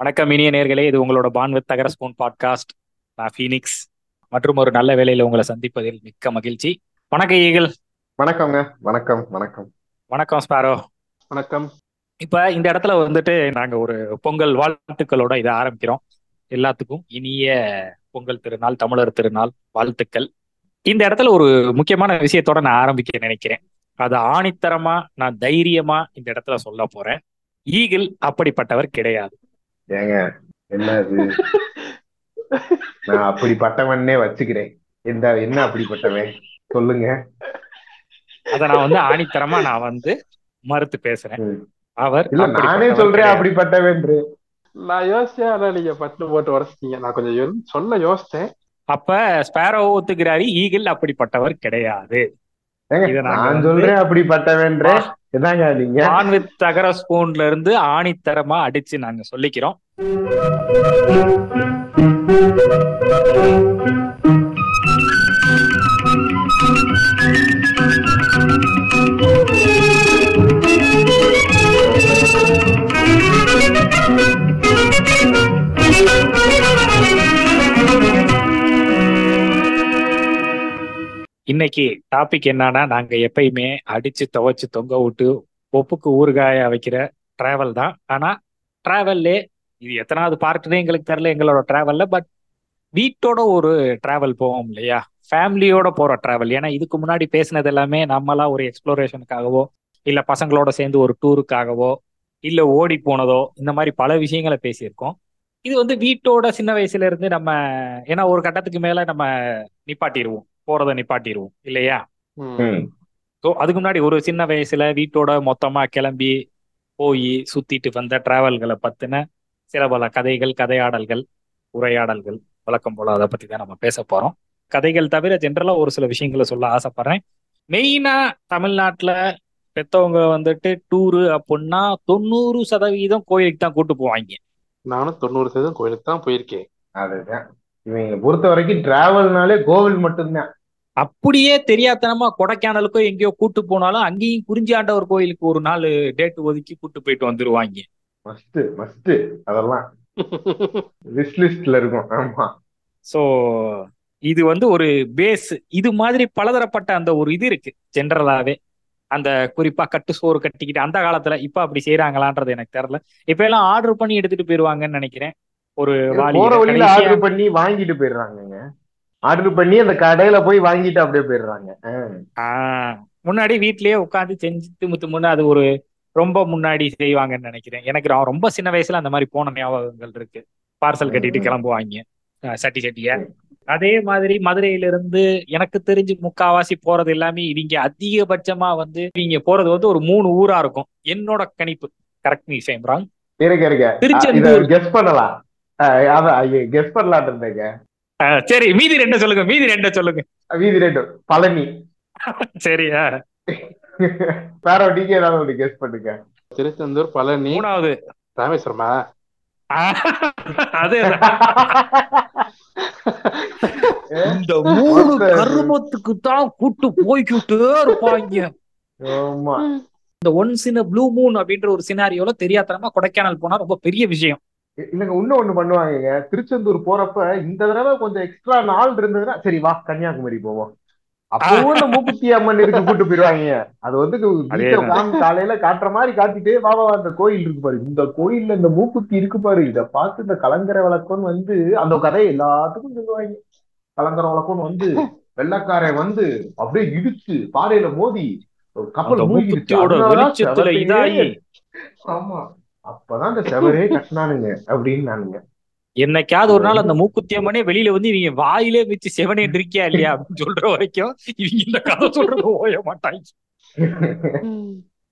வணக்கம் இனிய நேர்களே இது உங்களோட பான்வித் தகர ஸ்பூன் பாட்காஸ்ட் நான் ஃபீனிக்ஸ். மற்றும் ஒரு நல்ல வேலையில உங்களை சந்திப்பதில் மிக்க மகிழ்ச்சி. வணக்கம் ஈகிள். வணக்கங்க. வணக்கம் வணக்கம். வணக்கம் ஸ்பாரோ. வணக்கம். இப்ப இந்த இடத்துல வந்துட்டு நாங்க ஒரு பொங்கல் வாழ்த்துக்களோட இதை ஆரம்பிக்கிறோம். எல்லாத்துக்கும் இனிய பொங்கல் திருநாள் தமிழர் திருநாள் வாழ்த்துக்கள். இந்த இடத்துல ஒரு முக்கியமான விஷயத்தோட நான் ஆரம்பிக்க நினைக்கிறேன். அது ஆணித்தரமா நான் தைரியமா இந்த இடத்துல சொல்ல போறேன். ஈகிள் அப்படிப்பட்டவர் கிடையாது. ஏங்க என்ன இது நான் அப்படிப்பட்டவன்னே வச்சுக்கிறேன். எந்த என்ன அப்படிப்பட்டவன்? சொல்லுங்க. அத நான் வந்து ஆணித்தரமா நான் வந்து மறுத்து பேசுறேன். அவர் இல்ல நானே சொல்றேன் கிடையாது. அப்படிப்பட்டவன்று. நான் யோசிச்சேன் ஆனா நீங்க பட்டு போட்டு உடச்சிட்டீங்க நான் கொஞ்சம் சொல்ல யோசிச்சேன். அப்ப ஸ்பேரோ ஒத்துக்கிறாரு ஈகிள் அப்படிப்பட்டவர் கிடையாது. ஏங்க இத நாங்க நான் சொல்றேன் அப்படிப்பட்டவன்றே. என்னங்க நீங்க? ஆன் வித் தகர ஸ்பூன்ல இருந்து ஆணித்தரமா அடிச்சு நாங்க சொல்லிக்கிறோம். இன்னைக்கு டாபிக் என்னன்னா நாங்க எப்பயுமே அடிச்சு துவைச்சு தொங்க விட்டு ஒப்புக்கு ஊறுகாய வைக்கிற டிராவல் தான். ஆனா டிராவல்லே இது எத்தனாவது பார்ட்னே எங்களுக்கு தெரியல எங்களோட டிராவல்ல பட் வீட்டோட ஒரு டிராவல் போவோம் இல்லையா? ஃபேமிலியோட போற டிராவல் ஏன்னா இதுக்கு முன்னாடி பேசினது எல்லாமே நம்மளா ஒரு எக்ஸ்ப்ளோரேஷனுக்காகவோ இல்ல பசங்களோட சேர்ந்து ஒரு டூருக்காகவோ இல்ல ஓடி போனதோ இந்த மாதிரி பல விஷயங்களை பேசியிருக்கோம். இது வந்து வீட்டோட சின்ன வயசுல இருந்து நம்ம ஏன்னா ஒரு கட்டத்துக்கு மேல நம்ம நிப்பாட்டிடுவோம். போறதை நிப்பாட்டிடுவோம் இல்லையா. ஸோ அதுக்கு முன்னாடி ஒரு சின்ன வயசுல வீட்டோட மொத்தமா கிளம்பி போய் சுத்திட்டு வந்த டிராவல்களை பத்தின சில பல கதைகள் கதையாடல்கள் உரையாடல்கள் வழக்கம் போல அதை பத்தி தான் நம்ம பேச போறோம். கதைகள் தவிர ஜென்ரலா ஒரு சில விஷயங்களை சொல்ல ஆசைப்படுறேன். மெயினா தமிழ்நாட்டுல பெத்தவங்க வந்துட்டு டூரு அப்படின்னா தொண்ணூறு சதவீதம் கோயிலுக்கு தான் கூட்டு போவாங்க. நானும் தொண்ணூறு சதவீதம் கோயிலுக்கு தான் போயிருக்கேன். அதுதான். இவங்க பொறுத்த வரைக்கும் டிராவல்னாலே கோவில் மட்டும்தான். அப்படியே தெரியாதனமா கொடைக்கானலுக்கோ எங்கேயோ கூட்டு போனாலும் அங்கேயும் குறிஞ்சியாண்டவர் கோயிலுக்கு ஒரு நாள் டேட் ஒதுக்கி கூட்டு போயிட்டு வந்துருவாங்க. மஸ்ட் மஸ்ட் அதெல்லாம். விஸ் லிஸ்ட்ல இருக்கும். ஆமா. ஸோ இது வந்து ஒரு பேஸ் இது மாதிரி பலதரப்பட்ட அந்த ஒரு இது இருக்கு. ஜென்ரலாவே அந்த குறிப்பா கட்டு சோறு கட்டிக்கிட்டு அந்த காலத்துல இப்ப அப்படி செய்யறாங்களான்றது எனக்கு தெரியல. இப்ப எல்லாம் ஆர்டர் பண்ணி எடுத்துட்டு போயிருவாங்கன்னு நினைக்கிறேன். ஒரு போற வழியில ஆர்டர் பண்ணி வாங்கிட்டு போயிடுறாங்கங்க. ஆர்டர் பண்ணி அந்த கடையில போய் வாங்கிட்டு அப்படியே போயிடுறாங்க. முன்னாடி வீட்லயே உட்காந்து செஞ்சு திமு திமுன்னு அது ஒரு ரொம்ப முன்னாடி செய்வாங்கன்னு நினைக்கிறேன். எனக்கு ரொம்ப சின்ன வயசுல அந்த மாதிரி போன ஞாபகங்கள் இருக்கு. பார்சல் கட்டிட்டு. கிளம்புவாங்க. சட்டி சட்டிய. அதே மாதிரி மதுரையில இருந்து எனக்கு தெரிஞ்சு முக்காவாசி போறது எல்லாமே இவங்க அதிகபட்சமா வந்து இவங்க போறது வந்து ஒரு மூணு ஊரா இருக்கும். என்னோட கணிப்பு. Correct me same wrong Tiruchendur. Guess பண்ணலாம். கெஸ் பண்ணலாம்னு இருந்தேங்க. அஹ் சரி மீதி ரெண்டு சொல்லுங்க மீதி ரெண்டு சொல்லுங்க. வீதி ரெண்டு பழனி. சரியா வேற நீங்க ஏதாவது ஒண்ணு கெஸ் பண்ணுங்க. திருச்செந்தூர் பழனி மூணாவது. ராமேஸ்வரமா? அதே இந்த மூணு கருமத்துக்கு தான் கூட்டு போய்கிட்டே இருப்பாங்க. ஆமா. இந்த ஒன்ஸ் இன் ப்ளூ மூன் அப்படின்ற ஒரு சினாரியோல தெரியாதனமா கொடைக்கானல் போனா ரொம்ப பெரிய விஷயம். இல்லங்க இன்னும் ஒண்ணு பண்ணுவாங்கங்க. திருச்செந்தூர் போறப்ப இந்த தடவை கொஞ்சம் எக்ஸ்ட்ரா நாள் இருந்ததுன்னா சரி வா கன்னியாகுமரி போவோம். அப்பவும் இந்த மூக்குத்தி அம்மன் இருக்கு கூட்டு போயிருவாங்க அது வந்து காலையில காட்டுற மாதிரி காட்டிட்டு வா வா வா, இந்த கோயில் இருக்கு பாரு. இந்த கோயில்ல இந்த மூக்குத்தி இருக்கு பாரு. இத பார்த்து இந்த கலங்கரை விளக்கம்னு வந்து அந்த கதையை எல்லாத்துக்கும் சொல்லுவாங்க. கலங்கரை விளக்கம்னு வந்து வெள்ளக்காரன் வந்து அப்படியே இடிச்சு பாறையில மோதி அந்த கப்பல் மூழ்கிடுச்சு. ஆமா. அப்பதான் இந்த செவரே கட்டினானுங்க அப்படின்னு நானுங்க என்னைக்காவது ஒரு நாள் அந்த மூக்குத்தியம்மனே வெளியில வந்து இவங்க வாயிலே வச்சு செவனே இருக்கியா இல்லையா அப்படின்னு சொல்ற வரைக்கும் இவங்க இந்த கதை சொல்றது ஓய மாட்டாங்க.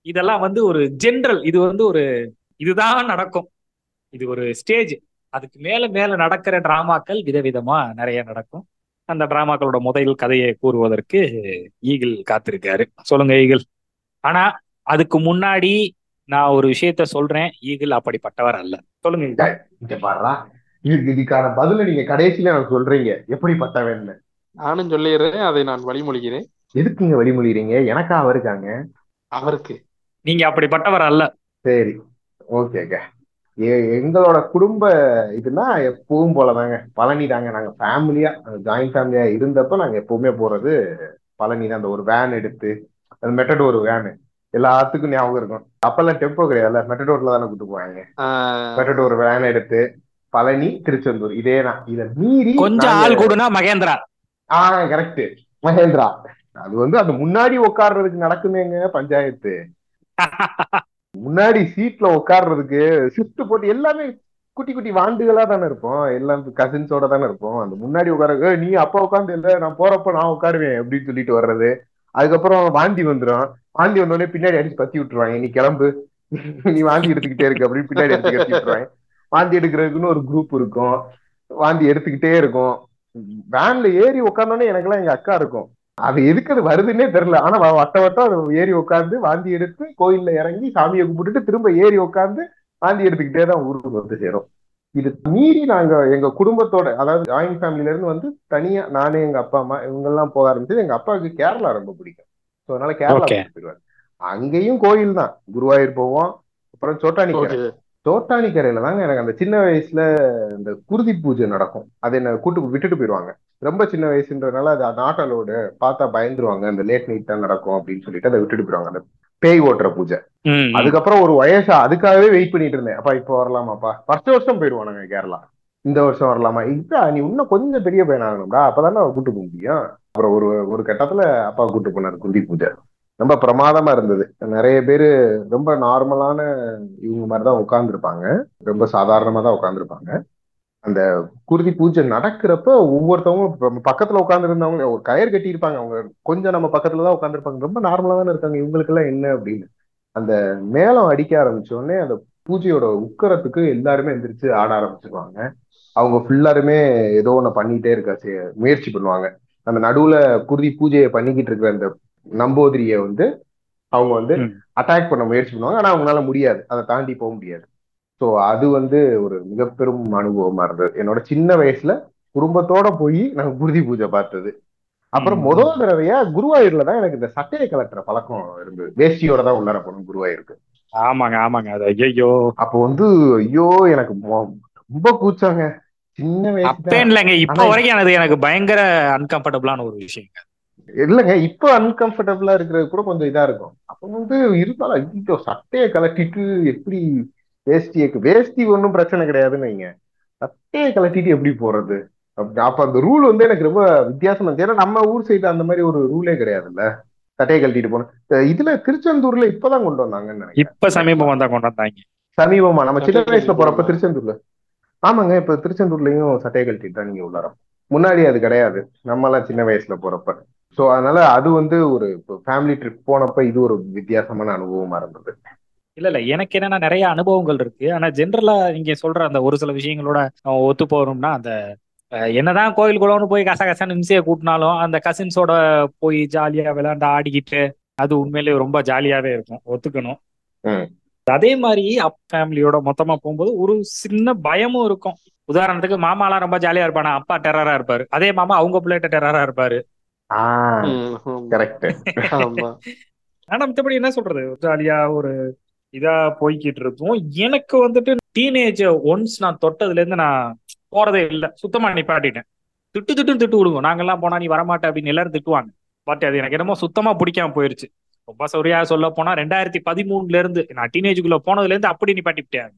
இதெல்லாம் வந்து ஒரு ஜென்ரல் இது வந்து ஒரு இதுதான் நடக்கும். இது ஒரு ஸ்டேஜ் அதுக்கு மேல மேல நடக்கிற டிராமாக்கள் விதவிதமா நிறைய நடக்கும். அந்த டிராமாக்களோட முதல் கதையை கூறுவதற்கு ஈகிள் காத்திருக்காரு. சொல்லுங்க ஈகிள். ஆனா அதுக்கு முன்னாடி நான் ஒரு விஷயத்த சொல்றேன் ஈகிள் அப்படிப்பட்டவர் அல்ல. சொல்லுங்க. இங்க இதுக்கு இதுக்கான பதில நீங்க கடைசியில எனக்கு சொல்றீங்க. எப்படிப்பட்டவன்னு நானும் சொல்லிடுறேன் அதை நான் வழிமொழிகிறேன். எதுக்குங்க வழிமொழிறீங்க எனக்கா அவருக்காங்க? அவருக்கு. நீங்க அப்படிப்பட்டவர் அல்ல. சரி. ஓகேங்க எ- எங்களோட குடும்ப இதுனா எப்பவும் போலதாங்க. பழனி தாங்க. நாங்க ஃபேமிலியா ஜாயிண்ட் ஃபேமிலியா இருந்தப்ப நாங்க எப்பவுமே போறது பழனி தான். அந்த ஒரு வேன் எடுத்து அந்த மெட்டடோர் வேனு எல்லாத்துக்கும் ஞாபகம் இருக்கும். அப்பெல்லாம் டெம்போ கிடையாதுல்ல. மெட்டடோர்ல தானே கூட்டு போவாங்க. ஆஹ் மெட்டடோர் வேன் எடுத்து பழனி திருச்செந்தூர். இதே தான். இதை மீறி கொஞ்சம் ஆள் கூடுனா மகேந்திரா. ஆ கரெக்ட் மகேந்திரா. அது வந்து அது முன்னாடி உட்கார்றதுக்கு நடக்குமேங்க பஞ்சாயத்து. முன்னாடி சீட்ல உட்கார்றதுக்கு ஷிஃப்ட் போட்டு எல்லாமே குட்டி குட்டி வாண்டுகளா தானே இருப்போம். எல்லாம் கசின்ஸோட தானே இருப்போம். அந்த முன்னாடி உட்கார "ஏய், நீ அப்பா உட்காந்து இல்ல. நான் போறப்ப நான் உட்காருவேன் அப்படின்னு சொல்லிட்டு வர்றது. அதுக்கப்புறம் வாந்தி வந்துரும். வாந்தி வந்த உடனே பின்னாடி அடிச்சு பத்தி விட்டுருவாங்க. நீ கிளம்பு. நீ வாந்தி எடுத்துக்கிட்டே இருக்கு அப்படின்னு பின்னாடி அடிச்சு கத்தி விட்டுருவாங்க. வாந்தி எடுக்கிறதுக்குன்னு ஒரு குரூப் இருக்கும். வாந்தி எடுத்துக்கிட்டே இருக்கும். வேன்ல ஏறி உட்காந்தோடனே எனக்கெல்லாம் எங்க அக்கா இருக்கும். அது எதுக்கு அது வருதுன்னே தெரியல. ஆனா வட்ட வட்டம் அது ஏறி உட்காந்து வாந்தி எடுத்து கோயில்ல இறங்கி சாமியை கும்பிட்டுட்டு திரும்ப ஏறி உட்காந்து வாந்தி எடுத்துக்கிட்டே தான் ஊருக்கு வந்து சேரும். இது மீறி நாங்க எங்க குடும்பத்தோட அதாவது ஜாயிண்ட் ஃபேமிலில இருந்து வந்து தனியா நானே எங்க அப்பா அம்மா இவங்க எல்லாம் போக ஆரம்பிச்சது எங்க அப்பாவுக்கு கேரளா ரொம்ப பிடிக்கும். ஸோ அதனால கேரளா போயிருவாரு அங்கேயும் கோயில் தான். குருவாயூர் போவோம். அப்புறம் சோட்டானிக்கரை ஓகே தோட்டானிக்கரையில தாங்க எனக்கு அந்த சின்ன வயசுல இந்த குருதி பூஜை நடக்கும். அதை என்ன கூட்டு விட்டுட்டு போயிடுவாங்க. ரொம்ப சின்ன வயசுன்றதுனால அது நாட்டலோடு பார்த்தா பயந்துருவாங்க. அந்த லேட் நைட் தான் நடக்கும் அப்படின்னு சொல்லிட்டு அதை விட்டுட்டு போயிடுவாங்க. அந்த பேய் ஓட்டுற பூஜை. அதுக்கப்புறம் ஒரு வயசா அதுக்காகவே வெயிட் பண்ணிட்டு இருந்தேன். அப்பா இப்போ வரலாமாப்பா? ஃபர்ஸ்ட் வருஷம் போயிடுவோம் நாங்க கேரளா. இந்த வருஷம் வரலாமா? இப்ப நீ இன்னும் கொஞ்சம் பெரிய பையன் ஆகணும்டா அப்பதானே கூட்டு போக முடியும். அப்புறம் ஒரு ஒரு கட்டத்துல அப்பா கூட்டு போனார் குருதி பூஜை. ரொம்ப பிரமாதமா இருந்தது. நிறைய பேரு ரொம்ப நார்மலான இவங்க மாதிரிதான் உட்கார்ந்துருப்பாங்க. ரொம்ப சாதாரணமா தான் உட்கார்ந்துருப்பாங்க. அந்த குருதி பூஜை நடக்கிறப்ப ஒவ்வொருத்தவங்களும் இப்ப பக்கத்துல உட்கார்ந்து இருந்தவங்க ஒரு கயிறு கட்டி இருப்பாங்க அவங்க கொஞ்சம் நம்ம பக்கத்துல தான் உட்காந்துருப்பாங்க ரொம்ப நார்மலா தானே இருக்காங்க. இவங்களுக்கு எல்லாம் என்ன அப்படின்னு. அந்த மேளம் அடிக்க ஆரம்பிச்ச உடனே அந்த பூஜையோட உக்கரத்துக்கு எல்லாருமே எந்திரிச்சு ஆட ஆரம்பிச்சிருவாங்க. அவங்க ஃபுல்லாருமே ஏதோ ஒண்ணு பண்ணிட்டே இருக்க செ- முயற்சி பண்ணுவாங்க. அந்த நடுவுல குருதி பூஜையை பண்ணிக்கிட்டு இருக்கிற அந்த நம்பூதிரிய வந்து அவங்க வந்து. அட்டாக் பண்ண முயற்சி பண்ணுவாங்க. ஆனா அவங்களால முடியாது. அதை தாண்டி போக முடியாது. ஸோ அது வந்து ஒரு மிக பெரும் அனுபவமா இருந்தது. என்னோட சின்ன வயசுல குடும்பத்தோட போய் நாங்க குருதி பூஜை பார்த்தது. அப்புறம். முதல் தடவையா குருவாயூர்ல தான் எனக்கு இந்த சட்டையை கலட்டுற பழக்கம் இருந்தது. வேஷ்டியோட தான் உள்ளார போகணும் குருவாயூருக்கு. ஆமாங்க ஆமாங்க. அது ஐயோ அப்போ வந்து ஐயோ எனக்கு ரொம்ப கூச்சாங்க. சின்ன வயசு இல்லைங்க. இப்ப வரைக்கும் அது எனக்கு பயங்கர அன்கம்ஃபர்டபுளான ஒரு விஷயம் இல்லைங்க. இப்போ அன்கம்ஃபர்டபுளா இருக்கிறது கூட கொஞ்சம் இதா இருக்கும். அப்போ வந்து இருந்தாலும் சட்டையை கலட்டிட்டு எப்படி வேஷ்டியை வேஷ்டி ஒன்றும் பிரச்சனை கிடையாதுன்னு வைங்க. சட்டையை கலட்டிட்டு எப்படி போறது? அப்ப அப்ப அந்த ரூல் வந்து எனக்கு ரொம்ப வித்தியாசமா ஏன்னா நம்ம ஊர் சைடு அந்த மாதிரி ஒரு ரூலே கிடையாதுல்ல. சட்டையை கழட்டிட்டு அஹ் இதுல திருச்செந்தூர்ல இப்பதான் கொண்டு வந்தாங்கன்னு நினைக்கிறேன். இப்ப சமீபம் வந்தா கொண்டு வந்தாங்க. சமீபமா. நம்ம சின்ன வயசுல போறப்ப திருச்செந்தூர்ல. ஆமாங்க இப்ப திருச்செந்தூர்லயும் சட்டையை கழட்டிட்டு தான் நீங்க உள்ளாரம் முன்னாடி அது கிடையாது. நம்ம எல்லாம் சின்ன வயசுல போறப்ப. சோ அதனால அது வந்து ஒரு ஃபேமிலி ட்ரிப் போனப்ப இது ஒரு வித்தியாசமான அனுபவமா இருந்தது. இல்ல இல்ல. எனக்கு என்னன்னா நிறைய அனுபவங்கள் இருக்கு. ஆனா ஜென்ரலா நீங்க சொல்ற அந்த ஒரு சில விஷயங்களோட ஒத்து போறோம்னா அந்த என்னதான் கோயில் குளம்னு போய் கச கசன்னு நிமிஷையை கூட்டினாலும் அந்த கசின்ஸோட போய் ஜாலியா விளையாண்டு ஆடிக்கிட்டு அது உண்மையிலேயே ரொம்ப ஜாலியாவே இருக்கும். ஒத்துக்கணும். அதே மாதிரி அப் ஃபேமிலியோட மொத்தமா போகும்போது ஒரு சின்ன பயமும் இருக்கும். உதாரணத்துக்கு மாமாலாம் ரொம்ப ஜாலியா இருப்பானா? அப்பா டெரரா இருப்பாரு. அதே மாமா அவங்க பிள்ளைகிட்ட டெரரா இருப்பாரு. ஆனா மத்தபடி என்ன சொல்றது? ஜாலியா ஒரு இதா போய்கிட்டு இருப்போம் எனக்கு வந்துட்டு டீனேஜ் ஒன்ஸ் நான் தொட்டதுல இருந்து நான் போறதே இல்ல. சுத்தமா நிப்பாட்டிட்டேன். திட்டு திட்டு திட்டு விடுவோம் நாங்கெல்லாம் போனா நீ வரமாட்ட அப்படின்னு எல்லாரும் திட்டுவாங்க. பட் அது எனக்கு என்னமோ சுத்தமா பிடிக்காம போயிருச்சு. ரொம்ப சரியா சொல்ல போனா ரெண்டாயிரத்தி பதிமூணுல இருந்து நான் டீனேஜுக்குள்ள போனதுல இருந்து அப்படி நிப்பாட்டிவிட்டேன்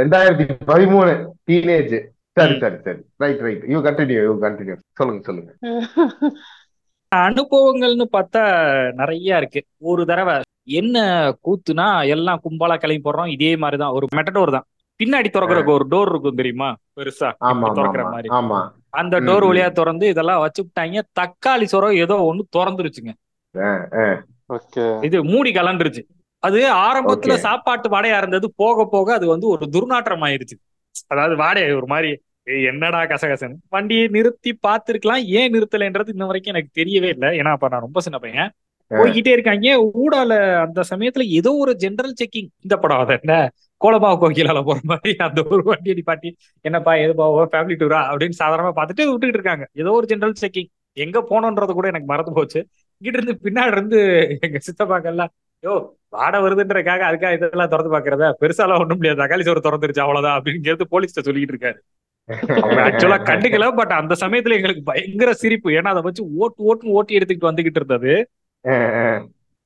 ரெண்டாயிரத்தி பதிமூணு டீனேஜ் சரி. சரி சரி. Right right you continue you continue சொல்லுங்க சொல்லுங்க. அனுபவங்கள்னு பார்த்தா நிறைய இருக்கு. ஒரு தடவை என்ன கூத்துனா எல்லாம் கும்பலா கிளம்பி போடுறோம் இதே மாதிரிதான். ஒரு மெட்டடோர் தான். பின்னாடி திறக்கிறதுக்கு ஒரு டோர் இருக்கும் தெரியுமா? பெருசா. திறக்கிற மாதிரி. ஆமா. அந்த டோர். வழியா திறந்து இதெல்லாம் வச்சுட்டாங்க தக்காளி சொரம் ஏதோ ஒண்ணு திறந்துருச்சுங்க. ஓகே. இது மூடி கலண்டுருச்சு அது ஆரம்பத்துல. சாப்பாட்டு வாடையா இருந்தது. போக போக அது வந்து ஒரு துர்நாற்றம் ஆயிருச்சு. அதாவது வாடை ஒரு மாதிரி என்னடா கசகசன்னு? வண்டியை நிறுத்தி பார்த்திருக்கலாம். ஏன் நிறுத்தலைன்றது இன்ன வரைக்கும் எனக்கு தெரியவே இல்லை. ஏன்னா அப்ப நான் ரொம்ப சின்ன பையன். போய்கிட்டே இருக்காங்க. ஊடால அந்த சமயத்துல ஏதோ ஒரு ஜெனரல் செக்கிங் இந்த படம் அது என்ன? கோலபாவ கோகிலால போற மாதிரி அந்த ஒரு வண்டியை பாட்டி என்னப்பா எதுப்பா ஃபேமிலி டூரா அப்படின்னு சாதாரணமா பார்த்துட்டு விட்டுக்கிட்டு இருக்காங்க. ஏதோ ஒரு ஜெனரல் செக்கிங் எங்க போனோன்றது கூட எனக்கு மறந்து போச்சு. இங்கிட்ட இருந்து பின்னாடி இருந்து எங்க சித்தப்பாக்கெல்லாம் யோ வாட வருதுன்றக்காக அதுக்காக இதெல்லாம் திறந்து பாக்குறதா பெருசாலாம் ஒண்ணும் முடியாது தக்காளி சோறு திறந்துருச்சு அவ்வளவுதான் அப்படிங்கிறது போலீஸ்ட சொல்லிட்டு இருக்காரு. ஆக்சுவலா கண்டுக்கல பட் அந்த சமயத்துல எங்களுக்கு பயங்கர சிரிப்பு. ஏன்னா அதை வச்சு ஓட்டு ஓட்டு ஓட்டி எடுத்துக்கிட்டு வந்துகிட்டு இருந்தது.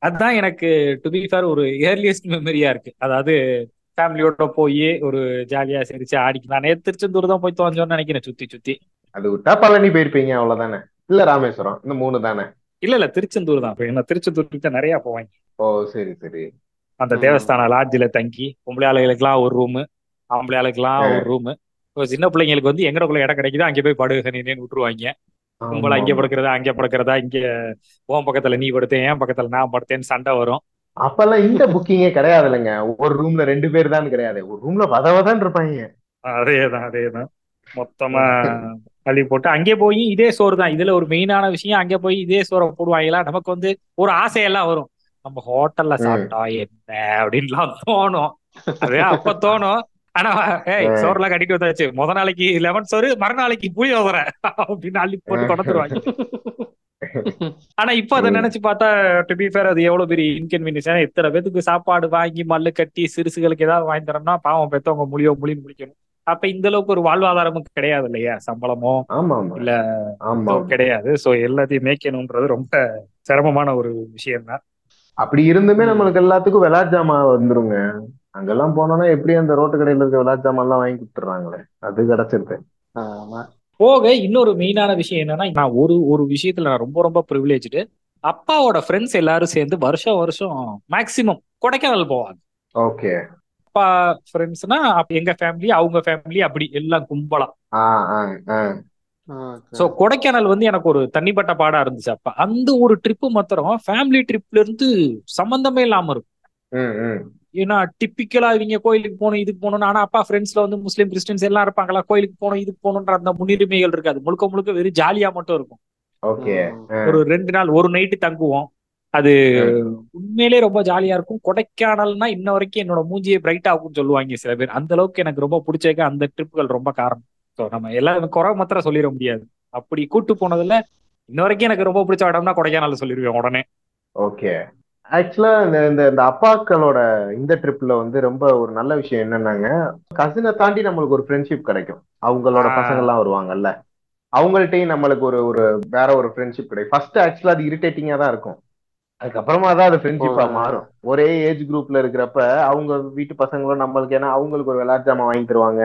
அதுதான் எனக்கு டு பி ஃபேர் ஒரு ஏர்லியஸ்ட் மெமரியா இருக்கு. அதாவது ஃபேமிலியோட போய் ஒரு ஜாலியா சிரிச்சு ஆடிக்கு நான் திருச்செந்தூர் தான் போய் தோஞ்சோன்னு நினைக்கிறேன் சுத்தி சுத்தி. அது விட்டா பழனி போயிருப்பீங்க அவ்வளவுதானே? இல்ல ராமேஸ்வரம் இந்த மூணு தானே? இல்ல இல்ல திருச்செந்தூர் தான் ஏன்னா திருச்செந்தூர் கிட்ட நிறைய போவாங்க ஓ சரி சரி. அந்த. தேவஸ்தான லாட்ஜில தங்கி பொம்பளை ஆளுகளுக்கெல்லாம் ஒரு ரூமு ஆம்பளை ஆளுக்கெல்லாம் ஒரு ரூமு சின்ன பிள்ளைங்களுக்கு வந்து எங்கடக்குள்ள இடம் கிடைக்குதோ அங்கே போய் படு சனின்னு விட்டுருவாங்க. கும்பலா இங்க படுக்கிறதா அங்க படுக்கிறதா இங்க உன் பக்கத்துல நீ படுத்தேன் என் பக்கத்துல நான் படுத்தேன்னு சண்டை வரும். அப்பெல்லாம் இந்த புக்கிங்கே கிடையாது இல்லைங்க ஒரு ரூம்ல ரெண்டு பேர் தான் கிடையாது. ஒரு ரூம்ல வதவதான் இருப்பாங்க. அதேதான் அதேதான். மொத்தமா அள்ளி போட்டு அங்கே போய் இதே சோறு தான். இதுல ஒரு மெயினான விஷயம் அங்கே போய் இதே சோறை போடுவாங்களா? நமக்கு வந்து ஒரு ஆசையெல்லாம் வரும். நம்ம ஹோட்டல்ல சாப்பிட்டா என்ன அப்படின்லாம் தோணும். அது அப்ப தோணும். ஆனா ஏய் சோறுலாம் கட்டிட்டு வந்தாச்சு. முத நாளைக்கு லெமன் சோறு மறுநாளைக்கு புளி வர அப்படின்னு அள்ளி போட்டு கொண்டுருவாங்க ஆனா இப்ப அதை. நினைச்சு பார்த்தா டு பி ஃபேர் அது எவ்வளவு பெரிய இன்கன்வீனியன்ஸ் ஏன்னா இத்தனை பேத்துக்கு சாப்பாடு வாங்கி மல்லு கட்டி சிறுசுகளுக்கு ஏதாவது வாங்கி தரோம்னா பாவம் பெத்தவங்க முடியோ முழி முடிக்கணும் அப்ப இந்த அளவுக்கு ஒரு வாழ்வாதாரமும் கிடையாது இல்லையா? சம்பளமோ இல்ல கிடையாது. சோ எல்லாத்தையும் மேய்க்கணும்ன்றது ரொம்ப சிரமமான ஒரு விஷயம் தான் அப்படி இருந்துமே. நம்மளுக்கு எல்லாத்துக்கும் விளாட் வந்துருங்க. அங்கெல்லாம் போனோம்னா எப்படி அந்த ரோட்டு கடையில இருக்க விளாட் ஜாமான் எல்லாம் வாங்கி கொடுத்துறாங்களே அது கிடைச்சிருது ஆமா. போக இன்னொரு மெயினான விஷயம் என்னன்னா நான் ஒரு ஒரு விஷயத்துல நான் ரொம்ப ரொம்ப ப்ரிவிலேஜ்டு அப்பாவோட ஃப்ரெண்ட்ஸ் எல்லாரும் சேர்ந்து வருஷம் வருஷம் மேக்சிமம் கொடைக்கானல் போவாங்க. ஓகே. அப்பா ஃப்ரெண்ட்ஸ்னா எங்க ஃபேமிலி அவங்க ஃபேமிலி அப்படி எல்லாம் கும்பலா. சோ கொடைக்கானல் வந்து எனக்கு ஒரு தனிப்பட்ட பாடா இருந்துச்சு அப்ப. அந்த ஒரு ட்ரிப்பு மாத்திரம் ஃபேமிலி ட்ரிப்ல இருந்து சம்பந்தமே இல்லாம இருக்கும். ஏன்னா டிப்பிக்கலா இவங்க கோயிலுக்கு போகணும் இதுக்கு போகணும் ஆனா அப்பா ஃப்ரெண்ட்ஸ்ல வந்து முஸ்லீம் கிறிஸ்டின்ஸ் எல்லாம் இருப்பாங்களா? கோயிலுக்கு போகணும் இதுக்கு போகணுன்ற அந்த முன்னுரிமைகள் இருக்காது. முழுக்க முழுக்க வெறும் ஜாலியா மட்டும் இருக்கும். ஒரு ரெண்டு நாள் ஒரு நைட்டு தங்குவோம். அது உண்மையிலே ரொம்ப ஜாலியா இருக்கும். கொடைக்கானல்னா இன்ன வரைக்கும் என்னோட மூஞ்சியை பிரைட் ஆகும்னு சொல்லுவாங்க சில பேர். அந்த அளவுக்கு எனக்கு ரொம்ப பிடிச்சதுக்கு அந்த ட்ரிப்புகள் ரொம்ப காரணம். ஸோ நம்ம எல்லாரும் குறை மாத்திரம் சொல்லிட முடியாது. அப்படி கூட்டு போனதுல இன்ன வரைக்கும் எனக்கு ரொம்ப பிடிச்ச இடம்னா கொடைக்கானல் சொல்லிடுவேன் உடனே. ஓகே. ஆக்சுவலா இந்த இந்த இந்த அப்பாக்களோட இந்த ட்ரிப்ல வந்து ரொம்ப ஒரு நல்ல விஷயம் என்னன்னாங்க கசினை தாண்டி நம்மளுக்கு ஒரு ஃப்ரெண்ட்ஷிப் கிடைக்கும். அவங்களோட. பசங்க எல்லாம் வருவாங்கல்ல. அவங்கள்ட்டையும் நம்மளுக்கு ஒரு ஒரு வேற ஒரு ஃப்ரெண்ட்ஷிப் கிடைக்கும் ஃபர்ஸ்ட் ஆக்சுவலா அது இரிட்டேட்டிங்கா தான் இருக்கும். அதுக்கப்புறமா தான் அது ஃப்ரெண்ட்ஷிப்பா. மாறும். ஒரே ஏஜ் குரூப்ல இருக்கிறப்ப அவங்க வீட்டு பசங்களும் நம்மளுக்கு ஏன்னா அவங்களுக்கு ஒரு விளையாட்டு ஜாமான் வாங்கி தருவாங்க.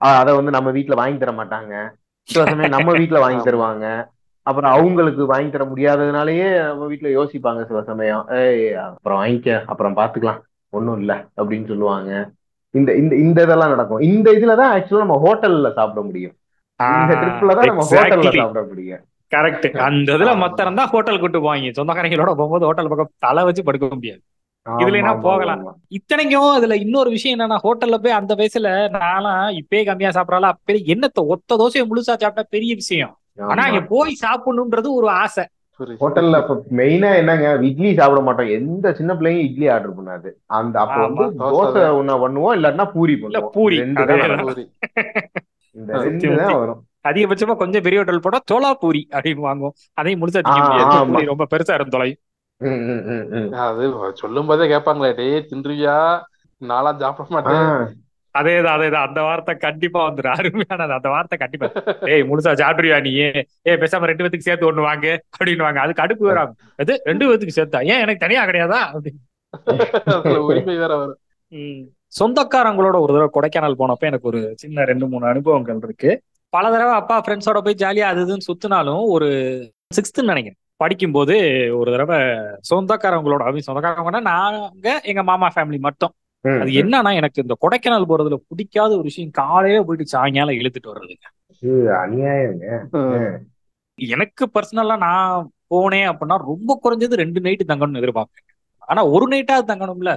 அதை வந்து நம்ம வீட்ல வாங்கி தர மாட்டாங்க. நம்ம வீட்ல வாங்கி. தருவாங்க. அப்புறம் அவங்களுக்கு வாங்கி தர முடியாததுனாலயே நம்ம வீட்ல யோசிப்பாங்க சில சமயம். ஏய் அப்புறம் வாங்கிக்க அப்புறம் பாத்துக்கலாம். ஒண்ணும் இல்ல அப்படின்னு சொல்லுவாங்க. இந்த இந்த இந்த இதெல்லாம் நடக்கும். இந்த இதுலதான் ஆக்சுவலா நம்ம ஹோட்டல்ல சாப்பிட முடியும். இந்த ட்ரிப்ல தான் நம்ம ஹோட்டல்ல சாப்பிட முடியும். கரெக்ட் அந்த இதுல. மத்தரம் தான் ஹோட்டல் கூட்டு போவாங்க. சொந்தக்காரங்களோட போகும்போது ஹோட்டல் பக்கம் தலை வச்சு படுக்க முடியாது. இதுல என்ன போகலாம்? இத்தனைக்கும் அதுல இன்னொரு விஷயம் என்னன்னா ஹோட்டல்ல போய் அந்த வயசுல நான்லாம் இப்பயே கம்மியா சாப்பிடறால அப்பயே என்னத்த ஒத்த தோசையை முழுசா சாப்பிட்டா பெரிய விஷயம். ஆனா. அங்க போய் சாப்பிடணும்ன்றது ஒரு ஆசை. ஹோட்டல்ல இப்ப மெயினா என்னங்க இட்லி சாப்பிட மாட்டோம். எந்த சின்ன பிள்ளைங்க இட்லி ஆர்டர் பண்ணாது. அந்த அப்ப வந்து தோசை ஒண்ணு பண்ணுவோம் இல்லாட்டினா பூரி பண்ணுவோம். பூரி. இந்த ரெண்டு தான் வரும். அதிகபட்சமா கொஞ்சம் பெரிய ஹோட்டல் போட்டா சோளா பூரி அப்படின்னு வாங்குவோம். அதையும். பூரி ரொம்ப பெருசா இருக்கும் தொலை. அது சொல்லும் போதே கேட்பாங்களே டேய் தின்றுவியா? நாளா சாப்பிட மாட்டேன். அதேதான் அதேதான். அந்த வார்த்தை கண்டிப்பா வந்துடும் அருமையானது அந்த வார்த்தை கண்டிப்பா. ஏய் முழுசா சாப்பிடுறியா நீ? ஏ பேசாம ரெண்டு பேத்துக்கு சேர்த்து ஒண்ணு வாங்கு அப்படின்னு வாங்க. அதுக்கு அடுப்பு வராங்க அது ரெண்டு பேத்துக்கு சேர்த்தா? ஏன் எனக்கு தனியா கிடையாதா? அப்படின்னு. வேற. சொந்தக்காரங்களோட ஒரு தடவை கொடைக்கானல் போனப்ப எனக்கு ஒரு சின்ன ரெண்டு மூணு அனுபவங்கள் இருக்கு. பல தடவை அப்பா ஃப்ரெண்ட்ஸோட போய் ஜாலியா அது இதுன்னு சுத்தினாலும் ஒரு சிக்ஸ்த்துன்னு நினைக்கிறேன். படிக்கும்போது ஒரு தடவை சொந்தக்காரங்களோட அவங்க சொந்தக்காரங்கன்னா நாங்க எங்க மாமா ஃபேமிலி மட்டும். அது. என்னன்னா எனக்கு இந்த கொடைக்கானல் போறதுல பிடிக்காத ஒரு விஷயம் காலையில போயிட்டு சாயங்காலம் இழுத்துட்டு வர்றதுங்க. இது அநியாயங்க. எனக்கு பர்சனலா நான் போனேன் அப்படின்னா ரொம்ப குறைஞ்சது ரெண்டு நைட்டு தங்கணும்னு எதிர்பார்ப்பேன். ஆனா ஒரு நைட்டாவது தங்கணும்ல.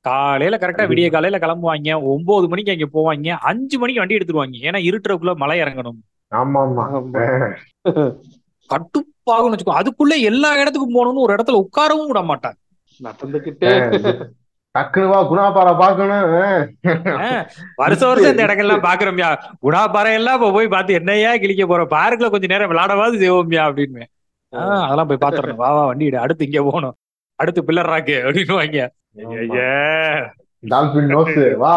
காலையில கரெக்டா விடிய காலையில கிளம்புவாங்க. ஒன்பது மணிக்கு அங்க போவாங்க. அஞ்சு மணிக்கு வண்டி எடுத்துருவாங்க. ஏன்னா இருட்டுறதுக்குள்ள மலை இறங்கணும். ஆமா ஆமா. ஆமா. கட்டுப்பாகும்னு வச்சுக்கோ அதுக்குள்ள எல்லா இடத்துக்கும் போகணும்னு ஒரு இடத்துல உட்காரவும் விட மாட்டாங்க. நடந்துகிட்டே டக்குனு வா குணாபாரா பாக்கணும் வருஷம் வருஷம் இந்த இடங்கள்லாம் பாக்குறோம்யா குணாபாறை எல்லாம் இப்ப போய் பார்த்து என்னையா கிழிக்க போறோம்? பார்க்ல கொஞ்ச நேரம் விளையாடவாது செய்வோம்யா அப்படின்னு. அதெல்லாம் போய் பாத்துறணும் வா வா வண்டி அடுத்து இங்க போகணும். அடுத்து பில்லர் ராக்கு அப்படின்னு வாங்க. ஐயே. டால்பின் நோஸ் வா.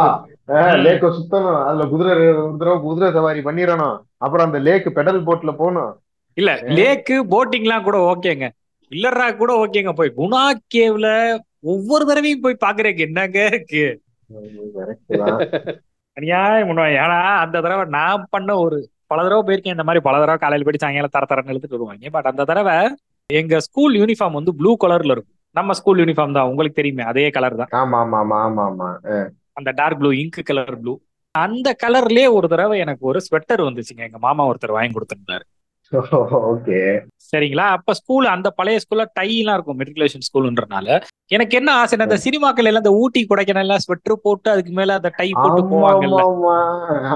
லேக்க சுத்தணும். அதுல குதிரை தடவை குதிரை சவாரி பண்ணிடணும். அப்புறம் அந்த லேக் பெடல் போட்ல போகணும். இல்ல லேக்கு போட்டிங்லாம் கூட ஓகேங்க. இல்லறா கூட ஓகேங்க. போய் குணா கேவ்ல ஒவ்வொரு தடவையும் போய் பாக்குறதுக்கு என்னங்க இருக்கு. அநியாயம் பண்ணுவாங்க. ஏன்னா அந்த தடவை நான் பண்ண ஒரு பல தடவை போயிருக்கேன். இந்த மாதிரி பல தடவை காலையில போயிட்டு சாயங்காலம் தர தரன்னு எழுத்துட்டு வருவாங்க. பட் அந்த தடவை எங்க ஸ்கூல் யூனிஃபார்ம் வந்து ப்ளூ கலர்ல இருக்கும். நம்ம ஸ்கூல் யூனிஃபார்ம் தான். உங்களுக்கு தெரியுமே அதே கலர் தான். ஆமா ஆமா ஆமா ஆமா ஆமா. அந்த dark blue ink colour blue அந்த கலர்லயே ஒரு தடவை எனக்கு ஒரு ஸ்வெட்டர் வந்துச்சுங்க. எங்க மாமா ஒருத்தர் வாங்கி கொடுத்திருந்தாரு. ஓகே. சரிங்களா? அப்ப ஸ்கூல் அந்த பழைய ஸ்கூல்ல டை எல்லாம் இருக்கும் மெட்ரிகுலேஷன் ஸ்கூல்ன்றனால எனக்கு என்ன ஆசை அந்த சினிமாக்கள் எல்லாம் இந்த ஊட்டி கொடைக்கானல் ஸ்வெட்டர் போட்டு அதுக்கு மேல அந்த டை போட்டு போவாங்கல்ல.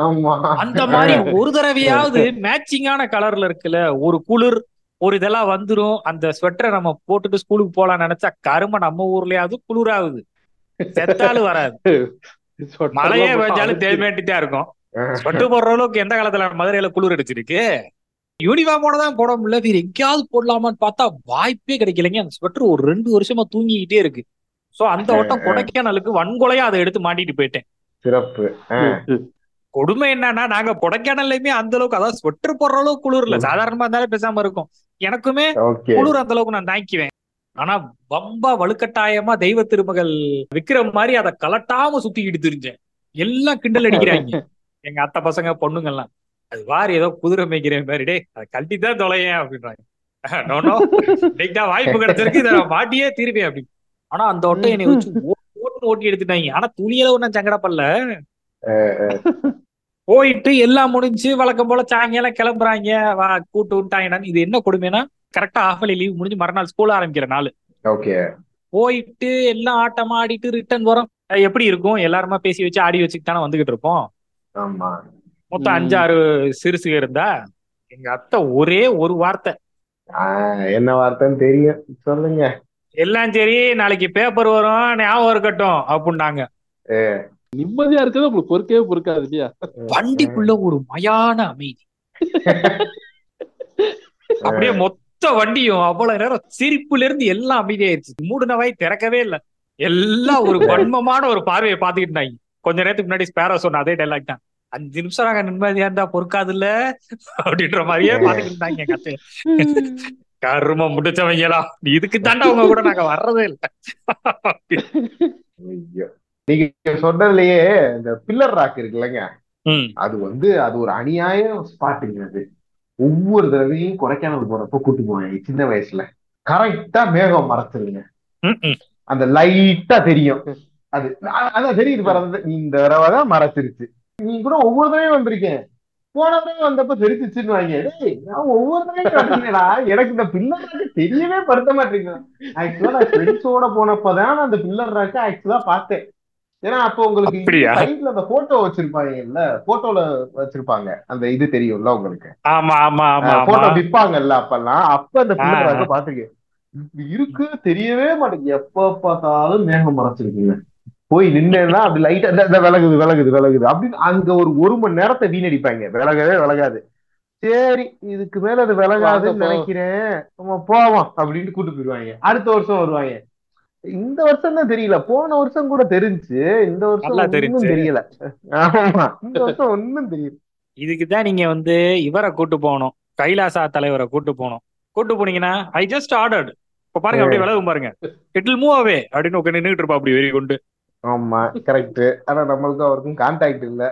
ஆமா. அந்த மாதிரி ஒரு தடவையாவது மேட்சிங்கான கலர்ல இருக்குல்ல ஒரு குளிர் ஒரு இதெல்லாம் வந்துரும் அந்த ஸ்வெட்டரை நம்ம போட்டுட்டு ஸ்கூலுக்கு போலாம்னு நினைச்சா கரும நம்ம ஊர்லயாவது குளிராகுது. செத்தாலும் வராது. மழையே பெஞ்சாலும் தேவையாட்டி தான் இருக்கும். ஸ்வெட்டர் போடுற அளவுக்கு எந்த காலத்துல மதுரையில குளிர் அடிச்சிருக்கு? யூனிஃபார்மோட தான் போட முடியல. வேற எங்கேயாவது போடலாமான்னு பார்த்தா வாய்ப்பே கிடைக்கலைங்க. அந்த ஸ்வெட்டர் ஒரு ரெண்டு வருஷமா தூங்கிக்கிட்டே இருக்கு. சோ அந்த வட்டம் கொடைக்கானலுக்கு வன்கொலையா அதை எடுத்து மாட்டிட்டு போயிட்டேன். சிறப்பு கொடுமை என்னன்னா நாங்க கொடைக்கானல்லையுமே அந்த அளவுக்கு அதாவது ஸ்வெட்டர் போடுற அளவுக்கு குளிர் இல்ல. சாதாரணமா இருந்தாலே பேசாம இருக்கும். எனக்குமே குளிர் அந்த அளவுக்கு நான் தாங்கிக்குவேன். ஆனா பம்பா வலுக்கட்டாயமா தெய்வ திருமகள் விக்ரம் மாதிரி அதை கலட்டாம சுத்திக்கிட்டு தெரிஞ்சேன். எல்லாம் கிண்டல் அடிக்கிறாங்க. எங்க அத்தை பசங்க பொண்ணுங்க எல்லாம் அது வாரி ஏதோ குதிரை மேய்க்கிறேன் மாதிரி டே அதை கழட்டி தான் தொலையேன் அப்படின்றாங்க. நோ நோ இன்னைக்கு தான் வாய்ப்பு கிடைச்சிருக்கு. இதை நான் மாட்டியே தீருவேன் அப்படின்னு ஆனா அந்த ஒட்டம் என்னை வச்சு ஓட்டு ஓட்டு ஓட்டி எடுத்துட்டாங்க ஆனா துணியளவு நான் சங்கடப்படல. போயிட்டு எல்லாம் முடிஞ்சு வழக்கம் போல சாயங்காலம் கிளம்புறாங்க. வா கூட்டு விட்டாங்கன்னு இது என்ன கொடுமைனா கரெக்டா ஆஃப் லீவ் முடிஞ்சு மறுநாள் ஸ்கூல் ஆரம்பிக்கிற நாள். ஓகே. போயிட்டு எல்லாம் ஆட்டமா ஆடிட்டு ரிட்டர்ன் வரோம் எப்படி இருக்கும்? எல்லாருமா பேசி வச்சு ஆடி வச்சுட்டு தானே வந்துகிட்டு இருப்போம். ஆமா. மொத்தம். அஞ்சாறு சிறுசுக இருந்தா எங்க அத்தை ஒரே ஒரு வார்த்தை. ஆஹ் என்ன வார்த்தைன்னு தெரியும். சொல்லுங்க. எல்லாம் சரி நாளைக்கு பேப்பர் வரும் ஞாபகம் இருக்கட்டும் அப்படின்னாங்க. நிம்மதியா இருக்கிறது உங்களுக்கு பொறுக்கவே பொறுக்காது இல்லையா? வண்டிக்குள்ள ஒரு மயான அமைதி. அப்படியே மொத்த வண்டியும் அவ்வளவு நேரம் சிரிப்புல இருந்து எல்லாம் அமைதியாயிருச்சு மூடுன வாய் திறக்கவே இல்ல. எல்லாம் ஒரு வன்மமான ஒரு பார்வையை பாத்துக்கிட்டு இருந்தாங்க. கொஞ்ச நேரத்துக்கு முன்னாடி ஸ்பேரோ சொன்ன அதே டைலாக் தான். அஞ்சு நிமிஷம் நாங்க நிம்மதியா இருந்தா பொறுக்காது இல்ல அப்படின்ற மாதிரியே பாத்துக்கிட்டு இருந்தாங்க எங்க அத்தை கருமம் முடிச்சவங்களா இதுக்கு தாண்டா அவங்க கூட நாங்க வர்றதே இல்ல. ஐயோ. நீங்க சொன்னதுலயே இந்த பில்லர் ராக் இருக்குல்லங்க. அது வந்து அது ஒரு அநியாய ஸ்பாட்டுங்க அது. ஒவ்வொரு தடவையும் கொடைக்கானல் போறப்ப கூட்டு போவாங்க சின்ன வயசுல. கரெக்டா மேகம் மறைச்சிருங்க. அந்த லைட்டா தெரியும். அது அதான் தெரியுது பாரு இந்த தடவை தான் மறைச்சிருச்சு. நீ கூட ஒவ்வொரு தடவையும் வந்திருக்கேன். போன தடவை வந்தப்ப தெரிஞ்சிச்சுன்னு வாங்க. நான் ஒவ்வொரு தடவையும் எனக்கு இந்த பில்லர் ராக்கு தெரியவே படுத்த மாட்டேங்குது. ஆக்சுவலா நான் ஃப்ரெண்ட்ஸோட போனப்பதான் நான் அந்த பில்லர் ராக்கு ஆக்சுவலா பார்த்தேன். ஏன்னா அப்போ உங்களுக்கு? சைட்ல அந்த போட்டோ வச்சிருப்பாங்கல்ல போட்டோல வச்சிருப்பாங்க. அந்த இது தெரியும்ல உங்களுக்கு? ஆமா ஆமா ஆமா போட்டோ ஆமா. விற்பாங்கல்ல அப்பெல்லாம். அப்ப அந்த பில்லர். ராக்க பாத்துருக்கேன் இருக்கு தெரியவே மாட்டேங்குது. எப்ப பார்த்தாலும் மேகம் மறைச்சிருக்குங்க போய் நின்னா அப்படி லைட்டா விலகுது விலகுது விலகுது. அப்படின்னு அங்க ஒரு ஒரு மணி நேரத்தை வீணடிப்பாங்க. விலகவே விலகாது. சரி இதுக்கு மேல அது விலகாதுன்னு. நினைக்கிறேன். நம்ம போவோம் அப்படின்னு கூட்டு போயிருவாங்க. அடுத்த வருஷம் வருவாங்க. இந்த வருஷம் தான் தெரியல. போன வருஷம் கூட தெரிஞ்சு இந்த வருஷம் தெரிஞ்சுச்சு. தெரியல. ஆமா இந்த வருஷம் ஒன்னும் தெரியல. இதுக்கு தான் நீங்க வந்து இவரை கூட்டு போகணும். கைலாசா தலைவரை கூட்டு போகணும். கூட்டு போனீங்கன்னா ஐ ஜஸ்ட் ஆர்டர்ட் இப்ப பாருங்க அப்படியே விலகும் பாருங்க. இட் வில் மூவ் அவே அப்படின்னு நின்றுட்டு இருப்பா அப்படி வெறி கொண்டு. ஆமா கரெக்ட் ஆனா நம்மளுக்கும் அவருக்கும் கான்டாக்ட் இல்ல.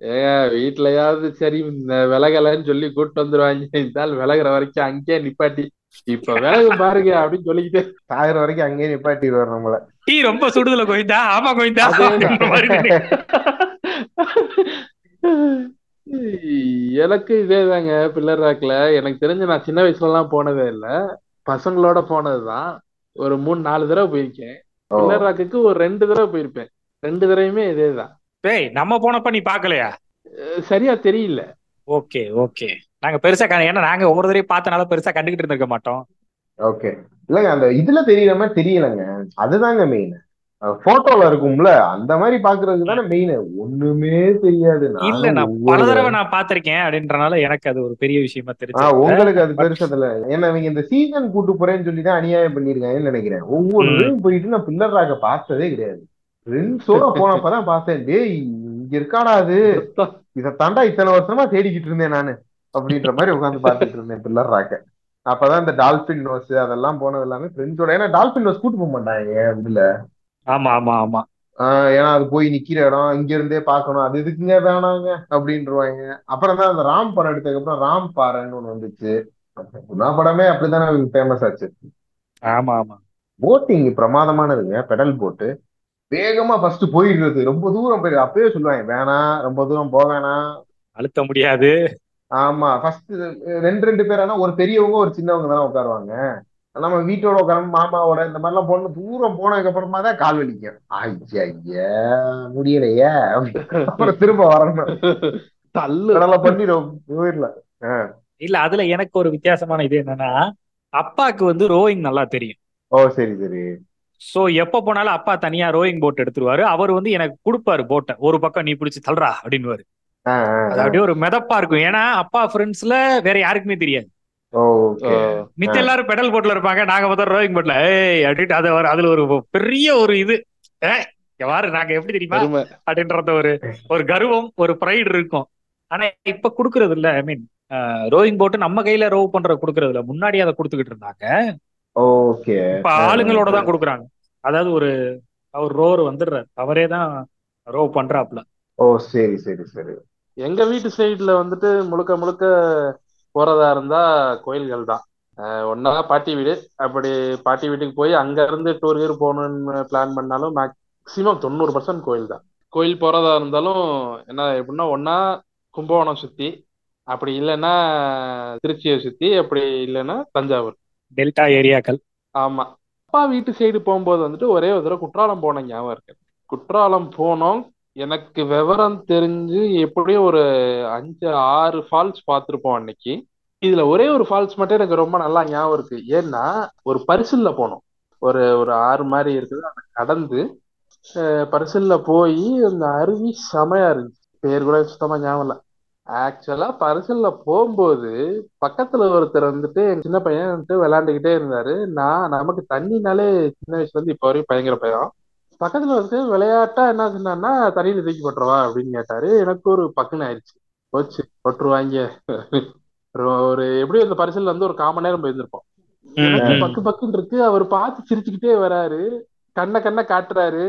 ஏங்க வீட்லயாவது சரி இந்த விலகலைன்னு சொல்லி கூட்டு வந்துருவாங்க. இருந்தாலும் விலகுற வரைக்கும் அங்கேயே நிப்பாட்டி. இப்ப விலகு பாருங்க அப்படின்னு சொல்லிக்கிட்டே. சாகுற வரைக்கும் அங்கேயே நிப்பாட்டிடுவார் நம்மள. டீ ரொம்ப சுடுதல கோயிந்தா? ஆமா கோயிந்தா. எனக்கு இதேதாங்க பில்லர் ராக்ல எனக்கு தெரிஞ்சு நான் சின்ன வயசுல எல்லாம் போனதே இல்ல. பசங்களோட போனதுதான். ஒரு மூணு நாலு தடவை போயிருக்கேன். பில்லர் ராக்குக்கு ஒரு ரெண்டு தடவை போயிருப்பேன். ரெண்டு தடவையுமே இதேதான். டேய் நம்ம போனப்ப நீ பாக்கலையா சரியா தெரியல. Okay okay. நாங்க பெருசா ஏன்னா நாங்க ஒவ்வொரு தடவையும் பார்த்தனால பெருசா கண்டுகிட்டு இருந்திருக்க மாட்டோம். ஓகே. இல்லங்க அந்த இதுல தெரியற மாதிரி தெரியலங்க. அதுதாங்க மெயின் போட்டோல இருக்கும்ல அந்த மாதிரி பாக்குறதுக்கு தானே மெயின் ஒண்ணுமே தெரியாது. இல்ல நான் பல தடவை. நான் பாத்திருக்கேன் அப்படின்றனால எனக்கு அது ஒரு பெரிய விஷயமா தெரிஞ்சது. உங்களுக்கு அது பெருசதுல ஏன்னா இவங்க இந்த சீசன் கூட்டு போறேன்னு சொல்லி தான் அநியாயம் பண்ணிருக்காங்கன்னு நினைக்கிறேன். ஒவ்வொரு ம். இதையும் போயிட்டு நான் பில்லர் ராக பார்த்ததே கிடையாது. ஃப்ரெண்ட்ஸோட போனப்பதான் பார்த்தேன். டேய் இங்க இருக்காடா அது? இதை தாண்டா இத்தனை வருஷமா தேடிக்கிட்டு இருந்தேன் நானு. அப்படின்ற மாதிரி உட்காந்து பார்த்துட்டு இருந்தேன் பில்லர் ராக்க அப்பதான் இந்த டால்பின் நோஸ் அதெல்லாம் போனது எல்லாமே ஃப்ரெண்ட்ஸோட ஏன்னா டால்பின் நோஸ் கூட்டு போக மாட்டாங்க இதுல? ஆமா ஆமா ஆமா. ஏன்னா அது போய் நிக்கிற இடம் இங்க இருந்தே பார்க்கணும். அது இதுக்குங்க வேணாங்க அப்படின்றவாங்க அப்புறம் தான் அந்த ராம் படம் எடுத்ததுக்கு அப்புறம் ராம் பாறைன்னு ஒண்ணு வந்துச்சு. குணா படமே அப்படித்தானே ஃபேமஸ் ஆச்சு. ஆமா ஆமா. போட்டிங் பிரமாதமானதுங்க பெடல் போட்டு. வேகமா ஃபர்ஸ்ட் போயிடுறது. ரொம்ப தூரம் போயிடுது அப்பயே சொல்லுவாங்க வேணாம் ரொம்ப தூரம் போக வேணாம் அழுத்த முடியாது. ஆமா ஃபர்ஸ்ட் ரெண்டு ரெண்டு பேர் ஆனா ஒரு பெரியவங்க ஒரு சின்னவங்க தானே உட்காருவாங்க. நம்ம வீட்டோட உட்காரணும் மாமாவோட இந்த மாதிரிலாம் போன தூரம் போனதுக்கு அப்புறமா தான் கால் வலிக்கும் ஐயா ஐயா முடியலையே. அப்புறம் திரும்ப வரணும். தள்ளு. கடலை பண்ணி போயிடலாம் இல்ல அதுல எனக்கு ஒரு வித்தியாசமான இது என்னன்னா அப்பாக்கு வந்து ரோயிங் நல்லா தெரியும். ஓ சரி சரி. சோ எப்ப போனாலும் அப்பா தனியா ரோயிங் போட் எடுத்துருவாரு. அவர் வந்து எனக்கு கொடுப்பாரு போட்டை ஒரு பக்கம் நீ பிடிச்சு தள்ளுறா ஆஹ் அது அப்படியே ஒரு மிதப்பா இருக்கும். ஏன்னா அப்பா ஃப்ரெண்ட்ஸ்ல வேற யாருக்குமே தெரியாது. மித்த எல்லாரும் பெடல் போட்ல இருப்பாங்க. நாங்க பார்த்தா ரோயிங் போட்ல ஏய் அப்படின்ட்டு அது அதுல ஒரு பெரிய ஒரு இது. ஏய் இங்க பாரு நாங்க எப்படி தெரியுமா? அப்படின்றத ஒரு ஒரு கர்வம் ஒரு ப்ரைடு இருக்கும். ஆனா இப்ப குடுக்கறது இல்ல. ஐ மீன் ரோயிங் போட்டு நம்ம கையில ரோவ் பண்ற குடுக்கறது இல்ல. முன்னாடி அதை கொடுத்துக்கிட்டு இருந்தாங்க. ஓகே. இப்ப ஆளுங்களோட தான் கொடுக்குறாங்க. அதாவது ஒரு அவர் ரோவர் வந்துடுறாரு. அவரே தான் ரோவ் பண்றாப்ல ஓ சரி சரி சரி. எங்க வீட்டு சைடுல வந்துட்டு முழுக்க முழுக்க போறதா இருந்தா கோயில்கள் தான். ஒண்ணா பாட்டி வீடு. அப்படி பாட்டி வீட்டுக்கு போய் அங்க இருந்து டூர் கீர் போகணும்னு பிளான் பண்ணாலும் மேக்சிமம் தொண்ணூறு பர்சன்ட் கோயில் தான். கோயில் போறதா இருந்தாலும் என்ன எப்படின்னா ஒண்ணா கும்பகோணம் சுத்தி அப்படி இல்லைன்னா திருச்சியை சுத்தி அப்படி இல்லைன்னா தஞ்சாவூர். டெல்டா ஏரியாக்கள். ஆமா. அப்பா வீட்டு சைடு போகும்போது வந்துட்டு ஒரே ஒரு தடவை குற்றாலம் போன ஞாபகம் இருக்கு. குற்றாலம் போனோம். எனக்கு விவரம் தெரிஞ்சு எப்படியும் ஒரு அஞ்சு ஆறு ஃபால்ஸ் பார்த்துருப்போம் அன்னைக்கு. இதுல ஒரே ஒரு ஃபால்ஸ் மட்டும் எனக்கு ரொம்ப நல்லா ஞாபகம் இருக்கு. ஏன்னா ஒரு பரிசில்ல போனோம். ஒரு ஒரு ஆறு மாதிரி இருக்குது. அதை கடந்து பரிசில்ல போய் அந்த அருவி செமையா இருந்துச்சு. பேர் கூட சுத்தமா ஞாபகம் இல்லை. ஆக்சுவலா பரிசில்ல போகும்போது பக்கத்துல ஒருத்தர் வந்துட்டு என் சின்ன பையன் வந்துட்டு விளையாண்டுக்கிட்டே இருந்தாரு. நான் நமக்கு தண்ணினாலே சின்ன வயசுல இருந்து இப்போ வரையும் பயங்கர பயம். பக்கத்துல வந்து விளையாட்டா என்ன சொன்னான்னா தண்ணியில தூக்கி போட்டுருவா அப்படின்னு கேட்டாரு. எனக்கு ஒரு பக்குன்னு ஆயிடுச்சு. போச்சு போட்டுருவாங்க. ஒரு எப்படியும் இந்த பரிசல்ல வந்து ஒரு கால் மணி நேரம் போயிருந்திருப்போம். பக்கு பக்குன்னு இருக்கு. அவர் பார்த்து சிரிச்சுக்கிட்டே வராரு. கண்ணை கண்ணை காட்டுறாரு.